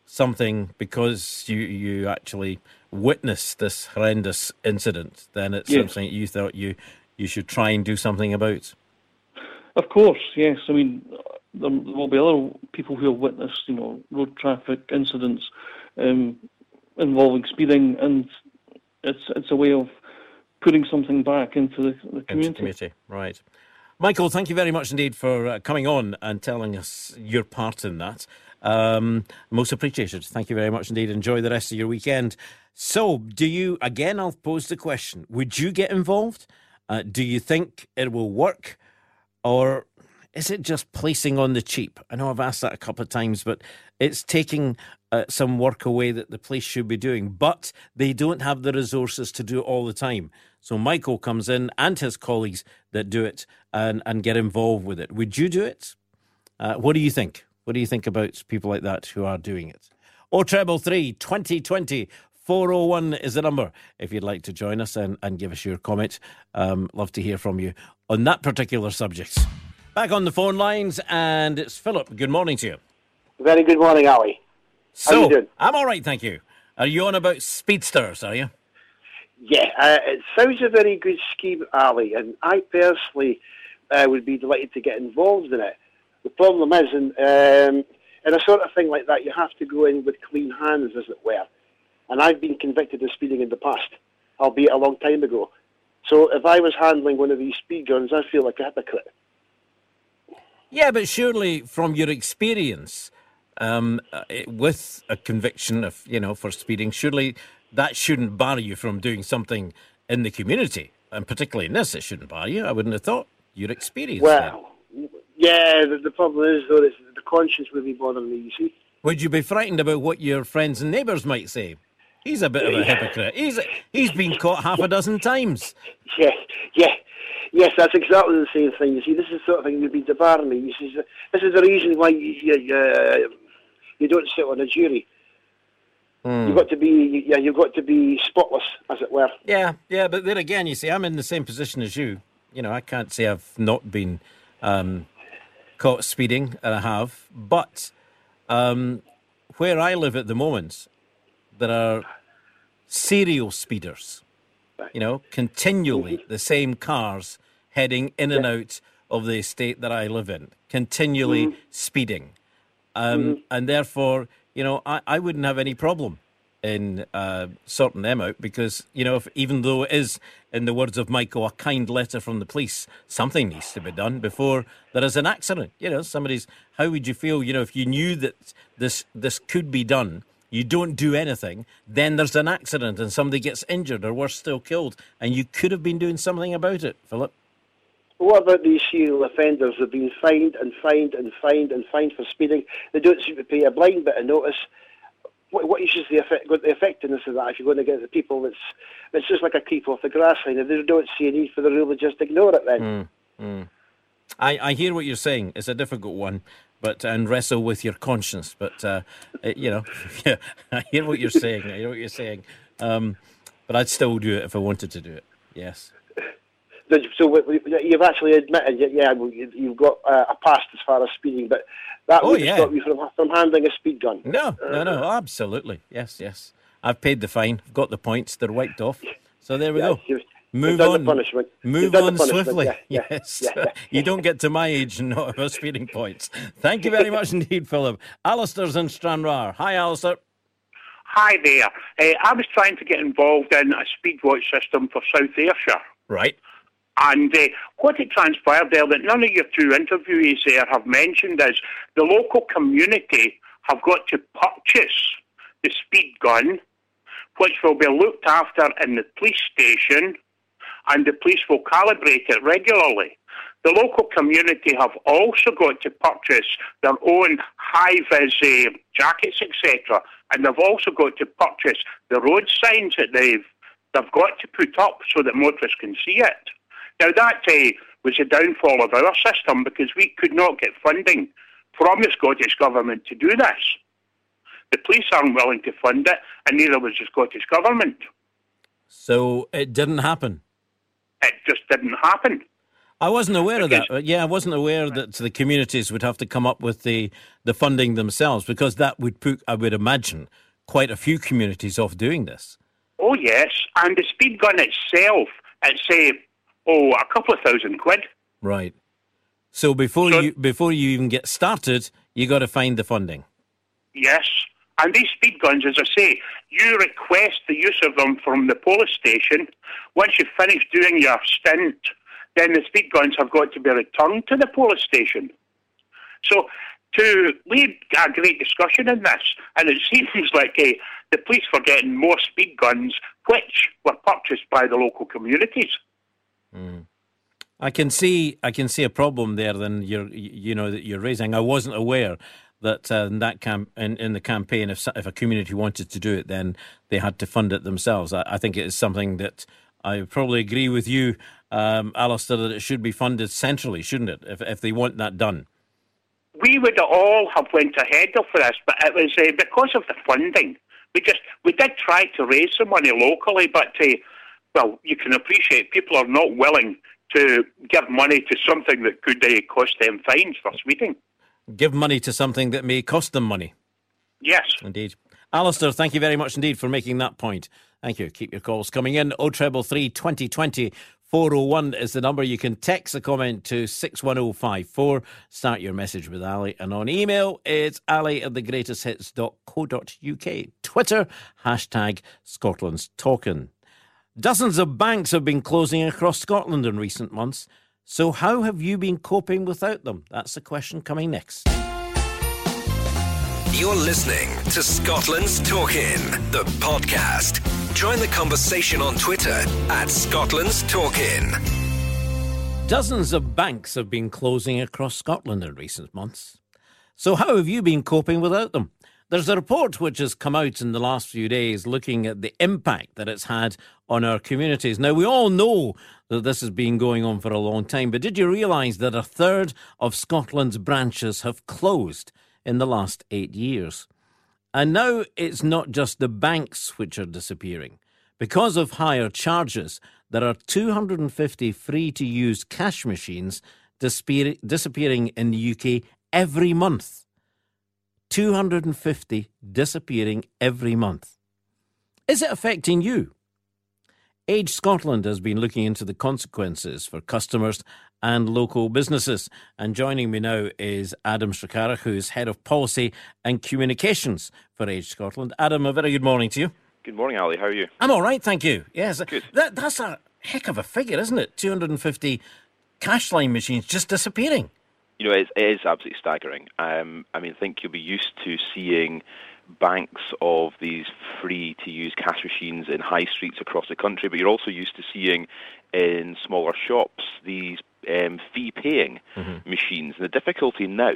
something because you you actually witnessed this horrendous incident. Then it's Yes. something you thought you you should try and do something about. Of course, yes. I mean, there will be other people who have witnessed, you know, road traffic incidents um, involving speeding, and it's it's a way of putting something back into the, the into community. community. Right. Michael, thank you very much indeed for uh, coming on and telling us your part in that. Um, most appreciated. Thank you very much indeed. Enjoy the rest of your weekend. So, do you, again, I'll pose the question would you get involved? Uh, do you think it will work? Or is it just placing on the cheap? I know I've asked that a couple of times, but it's taking uh, some work away that the police should be doing, but they don't have the resources to do it all the time. So Michael comes in and his colleagues that do it and, and get involved with it. Would you do it? Uh, what do you think? What do you think about people like that who are doing it? O treble three, 2020 401 is the number if you'd like to join us and, and give us your comment. Um, love to hear from you on that particular subject. Back on the phone lines, and it's Philip. Good morning to you. Very good morning, Ally. So, How you doing? I'm all right, thank you. Are you on about speedsters, are you? Yeah, uh, it sounds a very good scheme, Ally, and I personally uh, would be delighted to get involved in it. The problem is, in, um, in a sort of thing like that, you have to go in with clean hands, as it were. And I've been convicted of speeding in the past, albeit a long time ago. So if I was handling one of these speed guns, I feel like a hypocrite. Yeah, but surely from your experience um, uh, with a conviction of, you know, for speeding, surely that shouldn't bar you from doing something in the community. And particularly in this, it shouldn't bar you. I wouldn't have thought. Your experience. Well, yeah, the, the problem is, though, it's the conscience would be bothering me, you see. Would you be frightened about what your friends and neighbours might say? He's a bit of a hypocrite. He's he's been caught half a dozen times. Yeah, yeah. Yes, that's exactly the same thing. You see, this is the sort of thing you'd be debarring me. This is, this is the reason why you, you, uh, you don't sit on a jury. Hmm. You've got to be, yeah, you've got to be spotless, as it were. Yeah, yeah, but then again, you see, I'm in the same position as you. You know, I can't say I've not been um, caught speeding, and I have. But um, where I live at the moment, there are serial speeders. You know, continually the same cars heading in and out of the estate that I live in, continually Mhm. speeding. Um, And therefore, you know, I, I wouldn't have any problem in uh, sorting them out because, you know, if, even though it is, in the words of Michael, a kind letter from the police, something needs to be done before there is an accident. You know, somebody's, how would you feel, you know, if you knew that this, this could be done, you don't do anything, then there's an accident and somebody gets injured or worse still killed, and you could have been doing something about it, Philip. What about these serial offenders who've been fined and fined and fined and fined for speeding? They don't seem to pay a blind bit of notice. What, what is the, effect, what the effectiveness of that if you're going to get the people that's it's just like a creep off the grass line? If they don't see a need for the rule, they just ignore it then. Mm, mm. I, I hear what you're saying. It's a difficult one, but and wrestle with your conscience. But uh, you know, yeah, I hear what you're saying. I hear what you're saying. Um, but I'd still do it if I wanted to do it. Yes. So- So what- what- you've actually admitted, yeah, you- you've got uh, a past as far as speeding, but that Oh, would yeah. stop you from, from handling a speed gun. No, no, no. Absolutely. Yes, yes. I've paid the fine. Got the points. They're wiped off. So there we Yeah, go. You've- Move on. the punishment. Move done the on punishment, swiftly. yeah, yeah, yes. yeah, yeah. you don't get to my age and not have speeding points. Thank you very much indeed, Philip. Alistair's in Stranraer. Hi, Alistair. Hi there. Uh, I was trying to get involved in a speed watch system for South Ayrshire. Right. And uh, what it transpired there that none of your two interviewees there have mentioned is the local community have got to purchase the speed gun, which will be looked after in the police station, and the police will calibrate it regularly. The local community have also got to purchase their own high-vis uh, jackets, etc., and they've also got to purchase the road signs that they've they've got to put up so that motorists can see it. Now that uh, was the downfall of our system because we could not get funding from the Scottish Government to do this. The police aren't willing to fund it, and neither was the Scottish Government. So it didn't happen. It just didn't happen. I wasn't aware of that. Yeah, I wasn't aware that the communities would have to come up with the, the funding themselves because that would put, I would imagine, quite a few communities off doing this. Oh yes, and the speed gun itself, it's say, oh, a couple of thousand quid. Right. So before you before you even get started, you got to find the funding. Yes. And these speed guns, as I say, you request the use of them from the police station. Once you've finished doing your stint, then the speed guns have got to be returned to the police station. So to lead a great discussion in this, and it seems like uh, the police were getting more speed guns, which were purchased by the local communities. I can see I can see a problem there. Then you're you know that you're raising. I wasn't aware. That uh, in that camp in, in the campaign, if if a community wanted to do it, then they had to fund it themselves. I, I think it is something that I probably agree with you, um, Alistair, that it should be funded centrally, shouldn't it? If if they want that done. We would all have went ahead of this, but it was uh, because of the funding. We just we did try to raise some money locally, but uh, well, you can appreciate people are not willing to give money to something that could uh, cost them fines for speeding. Give money to something that may cost them money. Yes. Indeed. Alistair, thank you very much indeed for making that point. Thank you. Keep your calls coming in. O treble three twenty twenty. 401 is the number. You can text a comment to 61054. Start your message with Ally. And on email, it's ali at thegreatesthits.co.uk. Twitter, hashtag Scotland's Talking. Dozens of banks have been closing across Scotland in recent months. So, how have you been coping without them? That's the question coming next. You're listening to Scotland's Talking, the podcast. Join the conversation on Twitter at Scotland's Talking. Dozens of banks have been closing across Scotland in recent months. So, how have you been coping without them? There's a report which has come out in the last few days looking at the impact that it's had on our communities. Now, we all know that this has been going on for a long time, but did you realise that a third of Scotland's branches have closed? in the last eight years. And now it's not just the banks which are disappearing. Because of higher charges, there are 250 free to use cash machines disappearing in the UK every month. 250 disappearing every month. Is it affecting you? Age Scotland has been looking into the consequences for customers and local businesses. And joining me now is Adam Stachura, who's Head of Policy and Communications for Age Scotland. Adam, a very good morning to you. Good morning, Ally. How are you? I'm all right, thank you. Yes, good. That, that's a heck of a figure, isn't it? 250 cash line machines just disappearing. You know, it is, it is absolutely staggering. Um, I mean, I think you'll be used to seeing banks of these free to use cash machines in high streets across the country, but you're also used to seeing in smaller shops these um, fee paying mm-hmm. machines. And the difficulty now,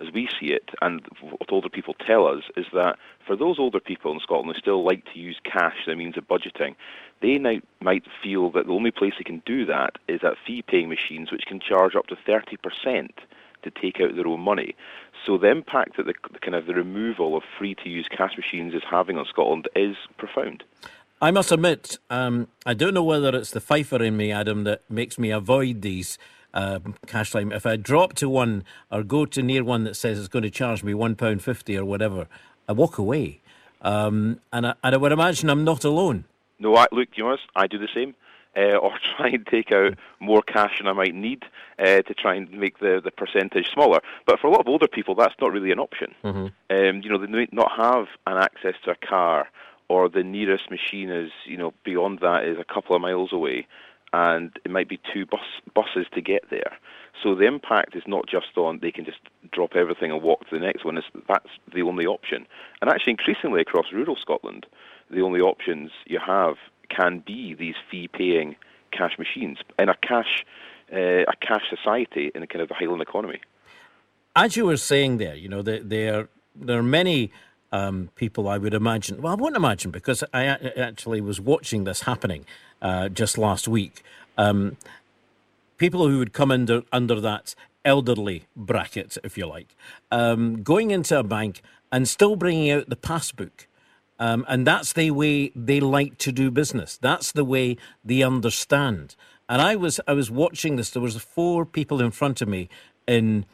as we see it, and what older people tell us, is that for those older people in Scotland who still like to use cash, the means of budgeting, they now might feel that the only place they can do that is at fee paying machines, which can charge up to 30% to take out their own money. So the impact that the, the kind of the removal of free to use cash machines is having on Scotland is profound. I must admit, um, I don't know whether it's the fifer in me, Adam, that makes me avoid these uh, cash line. If I drop to one or go to near one that says it's going to charge me one pound fifty or whatever, I walk away. Um, and, I, and I would imagine I'm not alone. No, I, look, you know, I do the same uh, or try and take out more cash than I might need uh, to try and make the, the percentage smaller. But for a lot of older people, that's not really an option. Mm-hmm. Um, you know, they may not have an access to a car, or the nearest machine is, you know, beyond that is a couple of miles away, and it might be two bus buses to get there. So the impact is not just on they can just drop everything and walk to the next one. It's, that's the only option. And actually, increasingly across rural Scotland, the only options you have can be these fee-paying cash machines in a cash uh, a cash society in a kind of a Highland economy. As you were saying there, you know, there there, there are many um, people I would imagine. Well, I wouldn't imagine because I actually was watching this happening uh, just last week. Um, people who would come under under that elderly bracket, if you like, um, going into a bank and still bringing out the passbook um, and that's the way they like to do business. That's the way they understand. And I was I was watching this. There was four people in front of me in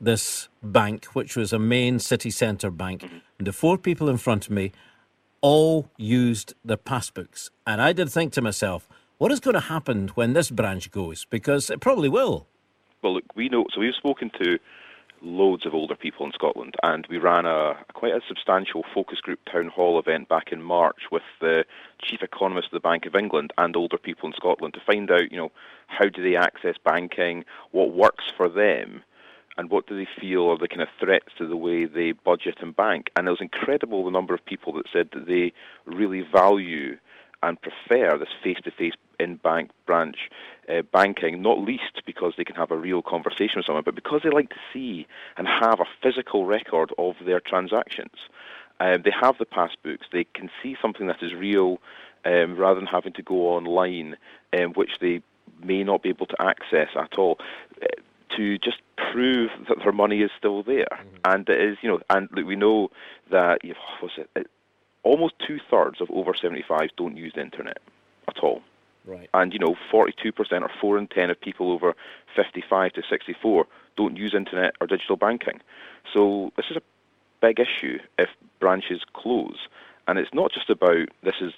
this bank, which was a main city centre bank. Mm-hmm. And the four people in front of me all used their passbooks. And I did think to myself, what is going to happen when this branch goes? Because it probably will. Well, look, we know. So we've spoken to loads of older people in Scotland, and we ran a, a, quite a substantial focus group town hall event back in March with the chief economist of the Bank of England and older people in Scotland to find out, you know, how do they access banking, what works for them, and what do they feel are the kind of threats to the way they budget and bank. And it was incredible the number of people that said that they really value and prefer this face-to-face in-bank branch uh, banking, not least because they can have a real conversation with someone, but because they like to see and have a physical record of their transactions. Uh, they have the passbooks. They can see something that is real um, rather than having to go online, um, which they may not be able to access at all. To just prove that their money is still there, mm-hmm. and it is, you know, and we know that you know, was it, it almost two thirds of over 75s don't use the internet at all. Right. And you know, 42% or four in ten of people over 55 to 64 don't use internet or digital banking. So this is a big issue if branches close, and it's not just about this is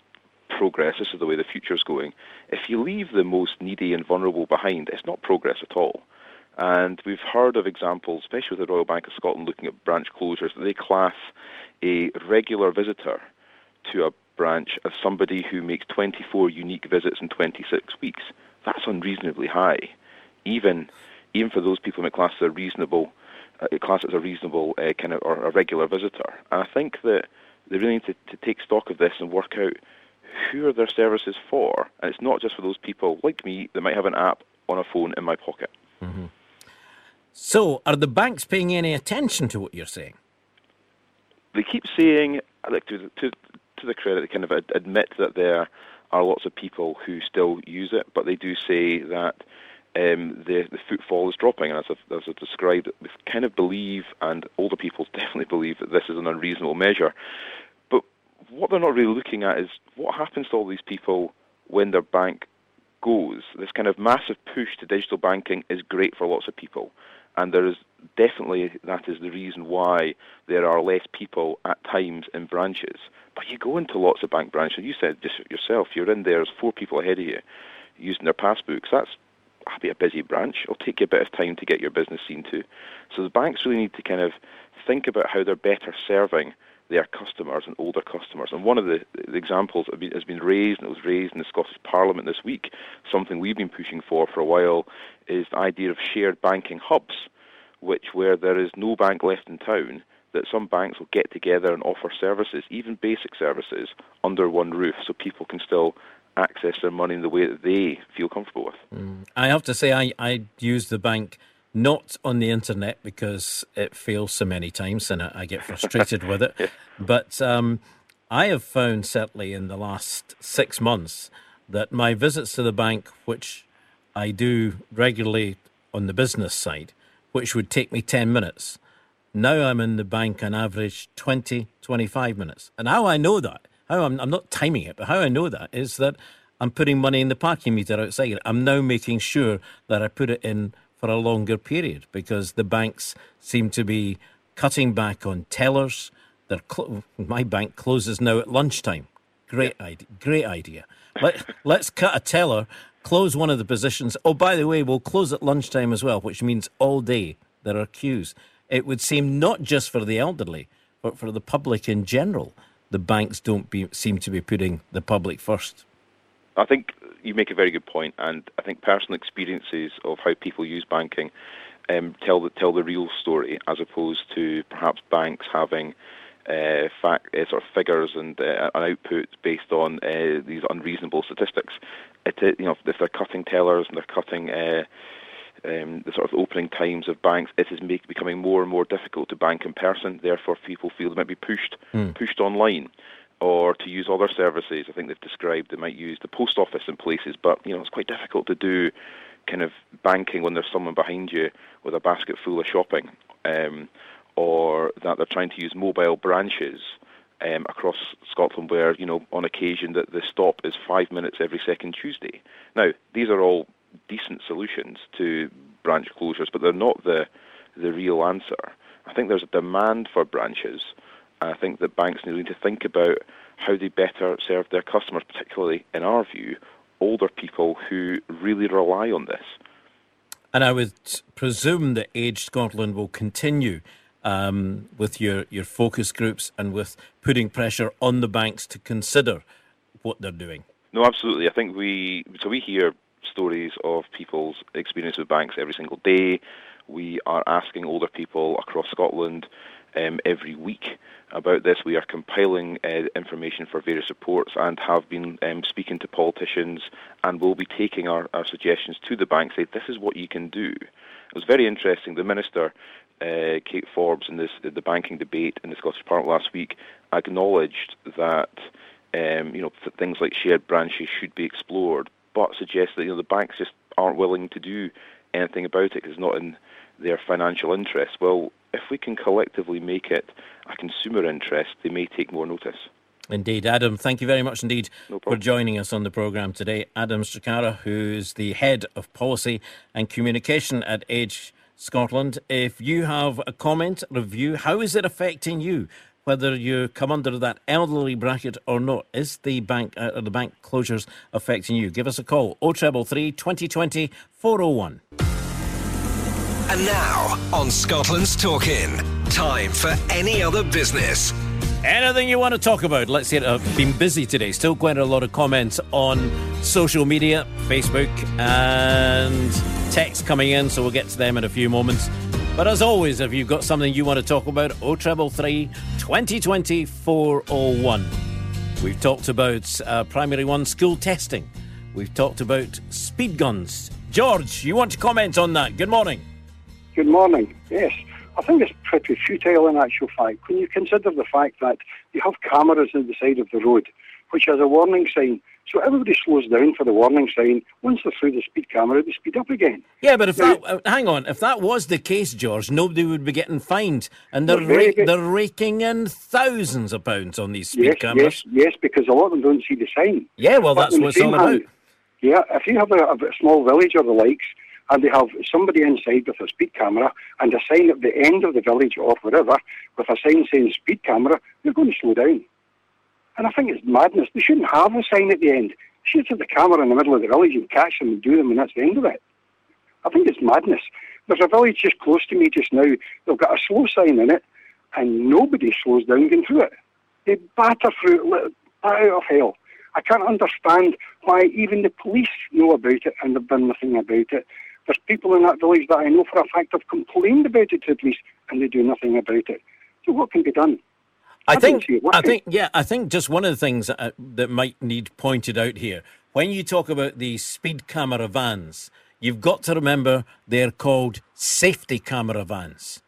progress. This is the way the future is going. If you leave the most needy and vulnerable behind, it's not progress at all. And we've heard of examples, especially with the Royal Bank of Scotland looking at branch closures, that they class a regular visitor to a branch as somebody who makes 24 unique visits in 26 weeks. That's unreasonably high, even even for those people who class as a reasonable uh, class as a reasonable uh, kind of or a regular visitor. And I think that they really need to, to take stock of this and work out who are their services for. And it's not just for those people like me that might have an app on a phone in my pocket. Mm-hmm. So, are the banks paying any attention to what you're saying? They keep saying, like to, to, to the credit, they kind of admit that there are lots of people who still use it, but they do say that um, the, the footfall is dropping. And as I've, as I've described, we kind of believe, and older people definitely believe, that this is an unreasonable measure. But what they're not really looking at is what happens to all these people when their bank goes. This kind of massive push to digital banking is great for lots of people. And there is definitely that is the reason why there are less people at times in branches. But you go into lots of bank branches. You said just yourself, you're in there. There's four people ahead of you using their passbooks. That's that'll be a busy branch. It'll take you a bit of time to get your business seen to. So the banks really need to kind of think about how they're better serving their customers and older customers. And one of the, the examples that has been raised, and it was raised in the Scottish Parliament this week, something we've been pushing for for a while, is the idea of shared banking hubs, which where there is no bank left in town, that some banks will get together and offer services, even basic services, under one roof so people can still access their money in the way that they feel comfortable with. Mm. I have to say, I, I use the bank not on the internet because it fails so many times and I, I get frustrated with it. But um, I have found, certainly in the last six months, that my visits to the bank, which I do regularly on the business side, which would take me 10 minutes, now I'm in the bank on average 20, 25 minutes. And how I know that, how I'm, I'm not timing it, but how I know that is that I'm putting money in the parking meter outside. I'm now making sure that I put it in for a longer period because the banks seem to be cutting back on tellers. Cl- my bank closes now at lunchtime. Great idea. Great idea. Let, let's cut a teller, close one of the positions. Oh, by the way, we'll close at lunchtime as well, which means all day there are queues it would seem not just for the elderly, but for the public in general, the banks don't be, seem to be putting the public first. I think you make a very good point, and I think personal experiences of how people use banking um, tell the tell the real story, as opposed to perhaps banks having uh, fact uh, sort of figures and uh, an output based on uh, these unreasonable statistics. It, you know, if they're cutting tellers and they're cutting uh, um, the sort of opening times of banks, it is make, becoming more and more difficult to bank in person. Therefore, people feel they might be pushed mm. pushed online or to use other services. I think they've described they might use the post office in places, but you know it's quite difficult to do kind of banking when there's someone behind you with a basket full of shopping, um, or that they're trying to use mobile branches. Um, across Scotland, where you know on occasion that the stop is five minutes every second Tuesday. Now, these are all decent solutions to branch closures, but they're not the the real answer. I think there's a demand for branches. I think that banks need to think about how they better serve their customers, particularly, in our view, older people who really rely on this. And I would presume that Age Scotland will continue um, with your, your focus groups and with putting pressure on the banks to consider what they're doing. No, absolutely. I think we so we hear stories of people's experience with banks every single day. We are asking older people across Scotland um, every week about this. We are compiling uh, information for various reports and have been um, speaking to politicians and will be taking our, our suggestions to the bank, say this is what you can do. It was very interesting. The Minister, uh, Kate Forbes, in this, the banking debate in the Scottish Parliament last week, acknowledged that um, you know th- things like shared branches should be explored, but suggested that you know the banks just aren't willing to do anything about it because it's not in their financial interest. Well, if we can collectively make it a consumer interest, they may take more notice. Indeed, Adam, thank you very much indeed no for joining us on the programme today. Adam Stachura, who is the Head of Policy and Communication at Age Scotland. If you have a comment, review, how is it affecting you? Whether you come under that elderly bracket or not, is the bank uh, the bank closures affecting you? Give us a call 033 2020 401. And now, on Scotland's Talking, time for any other business. Anything you want to talk about? Let's say I've been busy today. Still quite a lot of comments on social media, Facebook, and text coming in, so we'll get to them in a few moments. But as always, if you've got something you want to talk about, O treble three twenty twenty four oh one. We've talked about uh, primary one school testing. We've talked about speed guns. George, you want to comment on that? Good morning. Good morning. Yes, I think it's pretty futile in actual fact when you consider the fact that you have cameras at the side of the road, which has a warning sign. So everybody slows down for the warning sign. Once they're through the speed camera, they speed up again. Yeah, but if that, uh, hang on, if that was the case, George, nobody would be getting fined, and they're ra- they're raking in thousands of pounds on these speed yes, cameras. yes, yes, because a lot of them don't see the sign. Yeah, well, But that's what it's all about. Yeah, if you have a, a small village or the likes, and they have somebody inside with a speed camera and a sign at the end of the village or wherever with a sign saying speed camera, they're going to slow down. And I think it's madness. They shouldn't have a sign at the end. They at the camera in the middle of the village and catch them and do them, and that's the end of it. I think it's madness. There's a village just close to me just now. They've got a slow sign in it, and nobody slows down going through it. They batter through it out of hell. I can't understand why even the police know about it and they've done nothing about it. There's people in that village that I know for a fact have complained about it to the police and they do nothing about it. So what can be done? I don't think, I think, yeah, I think just one of the things uh, that might need pointed out here when you talk about the speed camera vans, you've got to remember they're called safety camera vans,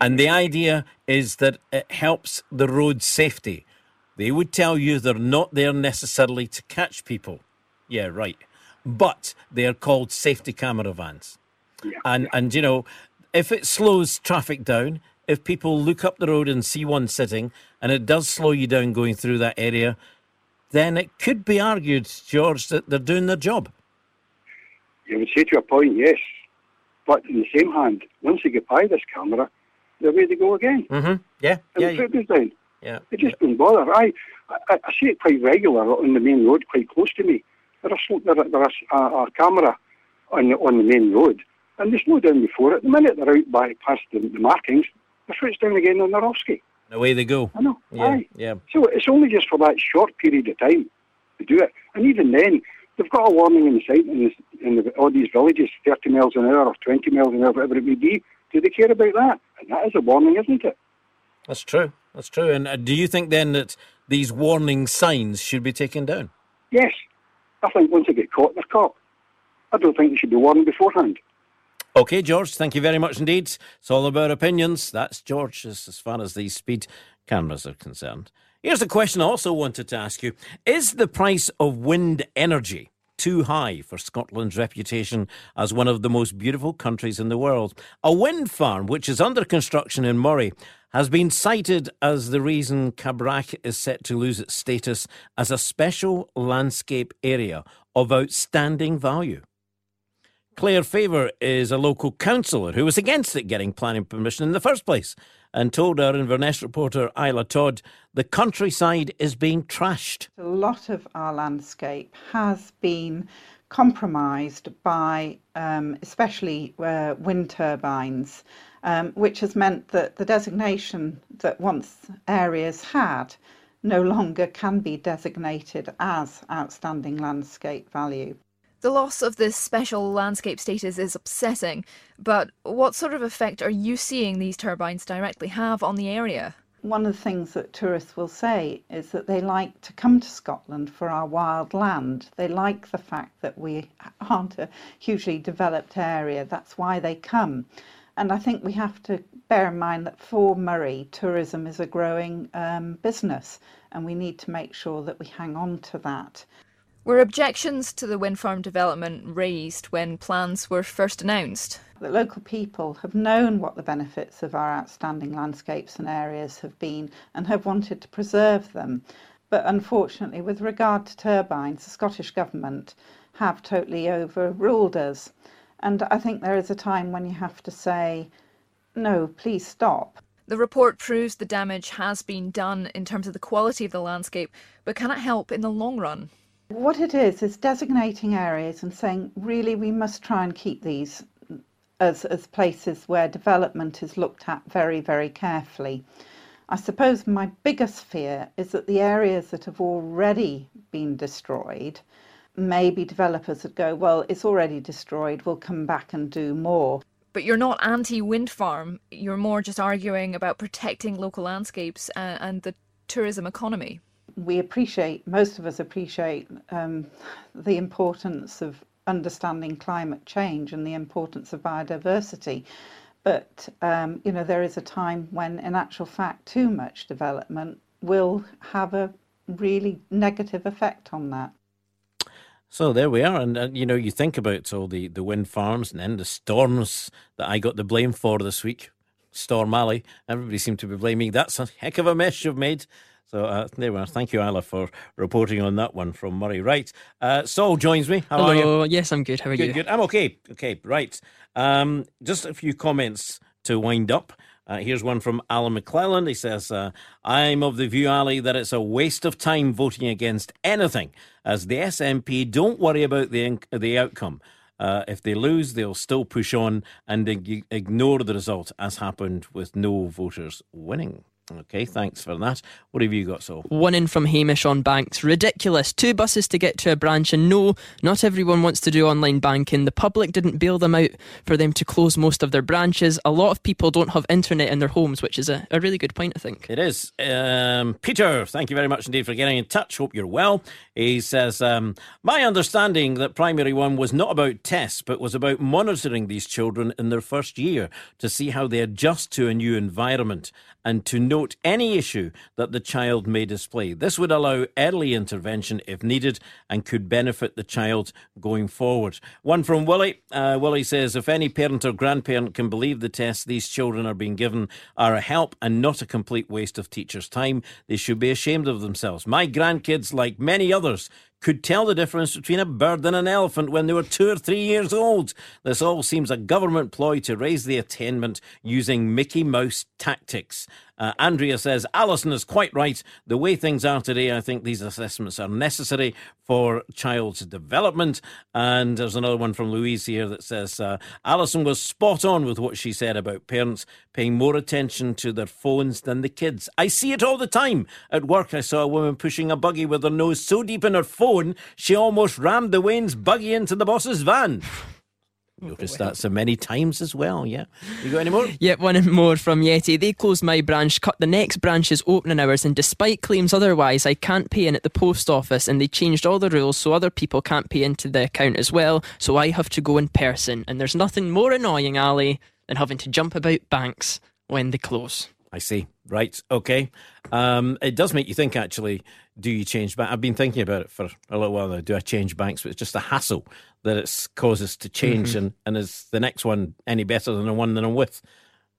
and the idea is that it helps the road safety. They would tell you they're not there necessarily to catch people. Yeah, right. But they're called safety camera vans. and and you know, if it slows traffic down, if people look up the road and see one sitting and it does slow you down going through that area, then it could be argued, George, that they're doing their job. You would say to a point, yes. But in the same hand, once they get by this camera, they're ready to go again. Mm-hmm. Yeah, And yeah, the you- down. yeah. They just don't bother. I, I, I see it quite regular on the main road, quite close to me. There's a, there, there's a, a, a camera on the, on the main road, and they slow down before it. The minute they're out by past the, the markings, the foot's down again on their off ski. Away they go. I know. Yeah, Aye. yeah. So it's only just for that short period of time to do it. And even then, they've got a warning in the site in, in the, all these villages, 30 miles an hour or 20 miles an hour, whatever it may be. Do they care about that? And that is a warning, isn't it? That's true. That's true. And uh, do you think then that these warning signs should be taken down? Yes. I think once they get caught, they're caught. I don't think they should be warned beforehand. Okay, George, thank you very much indeed. It's all about opinions. That's George as, as far as these speed cameras are concerned. Here's a question I also wanted to ask you Is the price of wind energy too high for Scotland's reputation as one of the most beautiful countries in the world? A wind farm, which is under construction in Moray, has been cited as the reason Cabrach is set to lose its status as a special landscape area of outstanding value. Claire Feaver is a local councillor who was against it getting planning permission in the first place and told our Inverness reporter Isla Todd the countryside is being trashed. A lot of our landscape has been compromised by um, especially uh, wind turbines, um, which has meant that the designation that once areas had no longer can be designated as outstanding landscape value. The loss of this special landscape status is upsetting, but what sort of effect are you seeing these turbines directly have on the area? One of the things that tourists will say is that they like to come to Scotland for our wild land. They like the fact that we aren't a hugely developed area. That's why they come. And I think we have to bear in mind that for Moray, tourism is a growing um, business, and we need to make sure that we hang on to that. Were objections to the wind farm development raised when plans were first announced? The local people have known what the benefits of our outstanding landscapes and areas have been and have wanted to preserve them. But unfortunately, with regard to turbines, the Scottish Government have totally overruled us. And I think there is a time when you have to say, no, please stop. The report proves the damage has been done in terms of the quality of the landscape, but can it help in the long run? What it is is designating areas and saying, really, we must try and keep these as, as places where development is looked at very, very carefully. I suppose my biggest fear is that the areas that have already been destroyed, maybe developers would go, well, it's already destroyed, we'll come back and do more. But you're not anti wind farm, you're more just arguing about protecting local landscapes and, and the tourism economy we appreciate, most of us appreciate um, the importance of understanding climate change and the importance of biodiversity. But, um, you know, there is a time when, in actual fact, too much development will have a really negative effect on that. So there we are, and uh, you know, you think about all the, the wind farms and then the storms that I got the blame for this week. Storm Ali, everybody seemed to be blaming. That's a heck of a mess you've made. So uh, there we are. Thank you, Isla, for reporting on that one from Moray. Right. Uh, Saul joins me. How Hello. are you? Yes, I'm good. How are good, you? Good. I'm okay. Okay. Right. Um, just a few comments to wind up. Uh, here's one from Alan McClelland. He says, uh, I'm of the view, Ally, that it's a waste of time voting against anything, as the SNP don't worry about the, the outcome. Uh, if they lose, they'll still push on and ignore the result, as happened with no voters winning. Okay, thanks for that. What have you got, so? One in from Hamish on banks. Ridiculous. Two buses to get to a branch, and no, not everyone wants to do online banking. The public didn't bail them out for them to close most of their branches. A lot of people don't have internet in their homes, which is a, a really good point, I think. It is. Um, Peter, thank you very much indeed for getting in touch. Hope you're well. He says, um, My understanding that primary one was not about tests, but was about monitoring these children in their first year to see how they adjust to a new environment and to note any issue that the child may display. This would allow early intervention if needed and could benefit the child going forward. One from Willie. Uh, Willie says if any parent or grandparent can believe the tests these children are being given are a help and not a complete waste of teachers' time, they should be ashamed of themselves. My grandkids, like many others, could tell the difference between a bird and an elephant when they were two or three years old. This all seems a government ploy to raise the attainment using Mickey Mouse tactics. Uh, Andrea says, Alison is quite right. The way things are today, I think these assessments are necessary for child's development. And there's another one from Louise here that says, uh, Alison was spot on with what she said about parents paying more attention to their phones than the kids. I see it all the time. At work, I saw a woman pushing a buggy with her nose so deep in her phone, she almost rammed the wean's buggy into the boss's van. Noticed that oh, so many times as well, yeah. You got any more? Yep, one more from Yeti. They closed my branch, cut the next branch's opening hours, and despite claims otherwise, I can't pay in at the post office, and they changed all the rules so other people can't pay into the account as well, so I have to go in person. And there's nothing more annoying, Ally, than having to jump about banks when they close. I see. Right. Okay. Um, it does make you think, actually, do you change bank? I've been thinking about it for a little while now. Do I change banks? But it's just a hassle that it causes to change. Mm-hmm. And, and is the next one any better than the one that I'm with?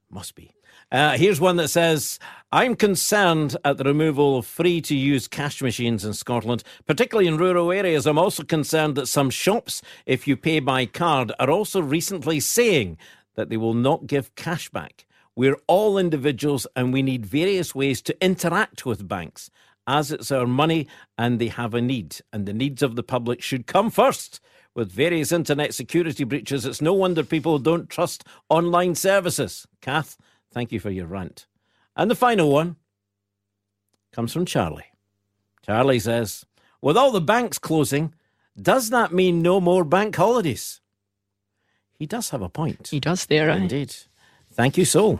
Must be. Uh, here's one that says, I'm concerned at the removal of free to use cash machines in Scotland, particularly in rural areas. I'm also concerned that some shops, if you pay by card, are also recently saying that they will not give cash back. We're all individuals and we need various ways to interact with banks as it's our money and they have a need, and the needs of the public should come first. With various internet security breaches, it's no wonder people don't trust online services. Kath, thank you for your rant. And the final one comes from Charlie. Charlie says, With all the banks closing, Does that mean no more bank holidays? He does have a point. He does there, aye. Indeed. Thank you, Sol.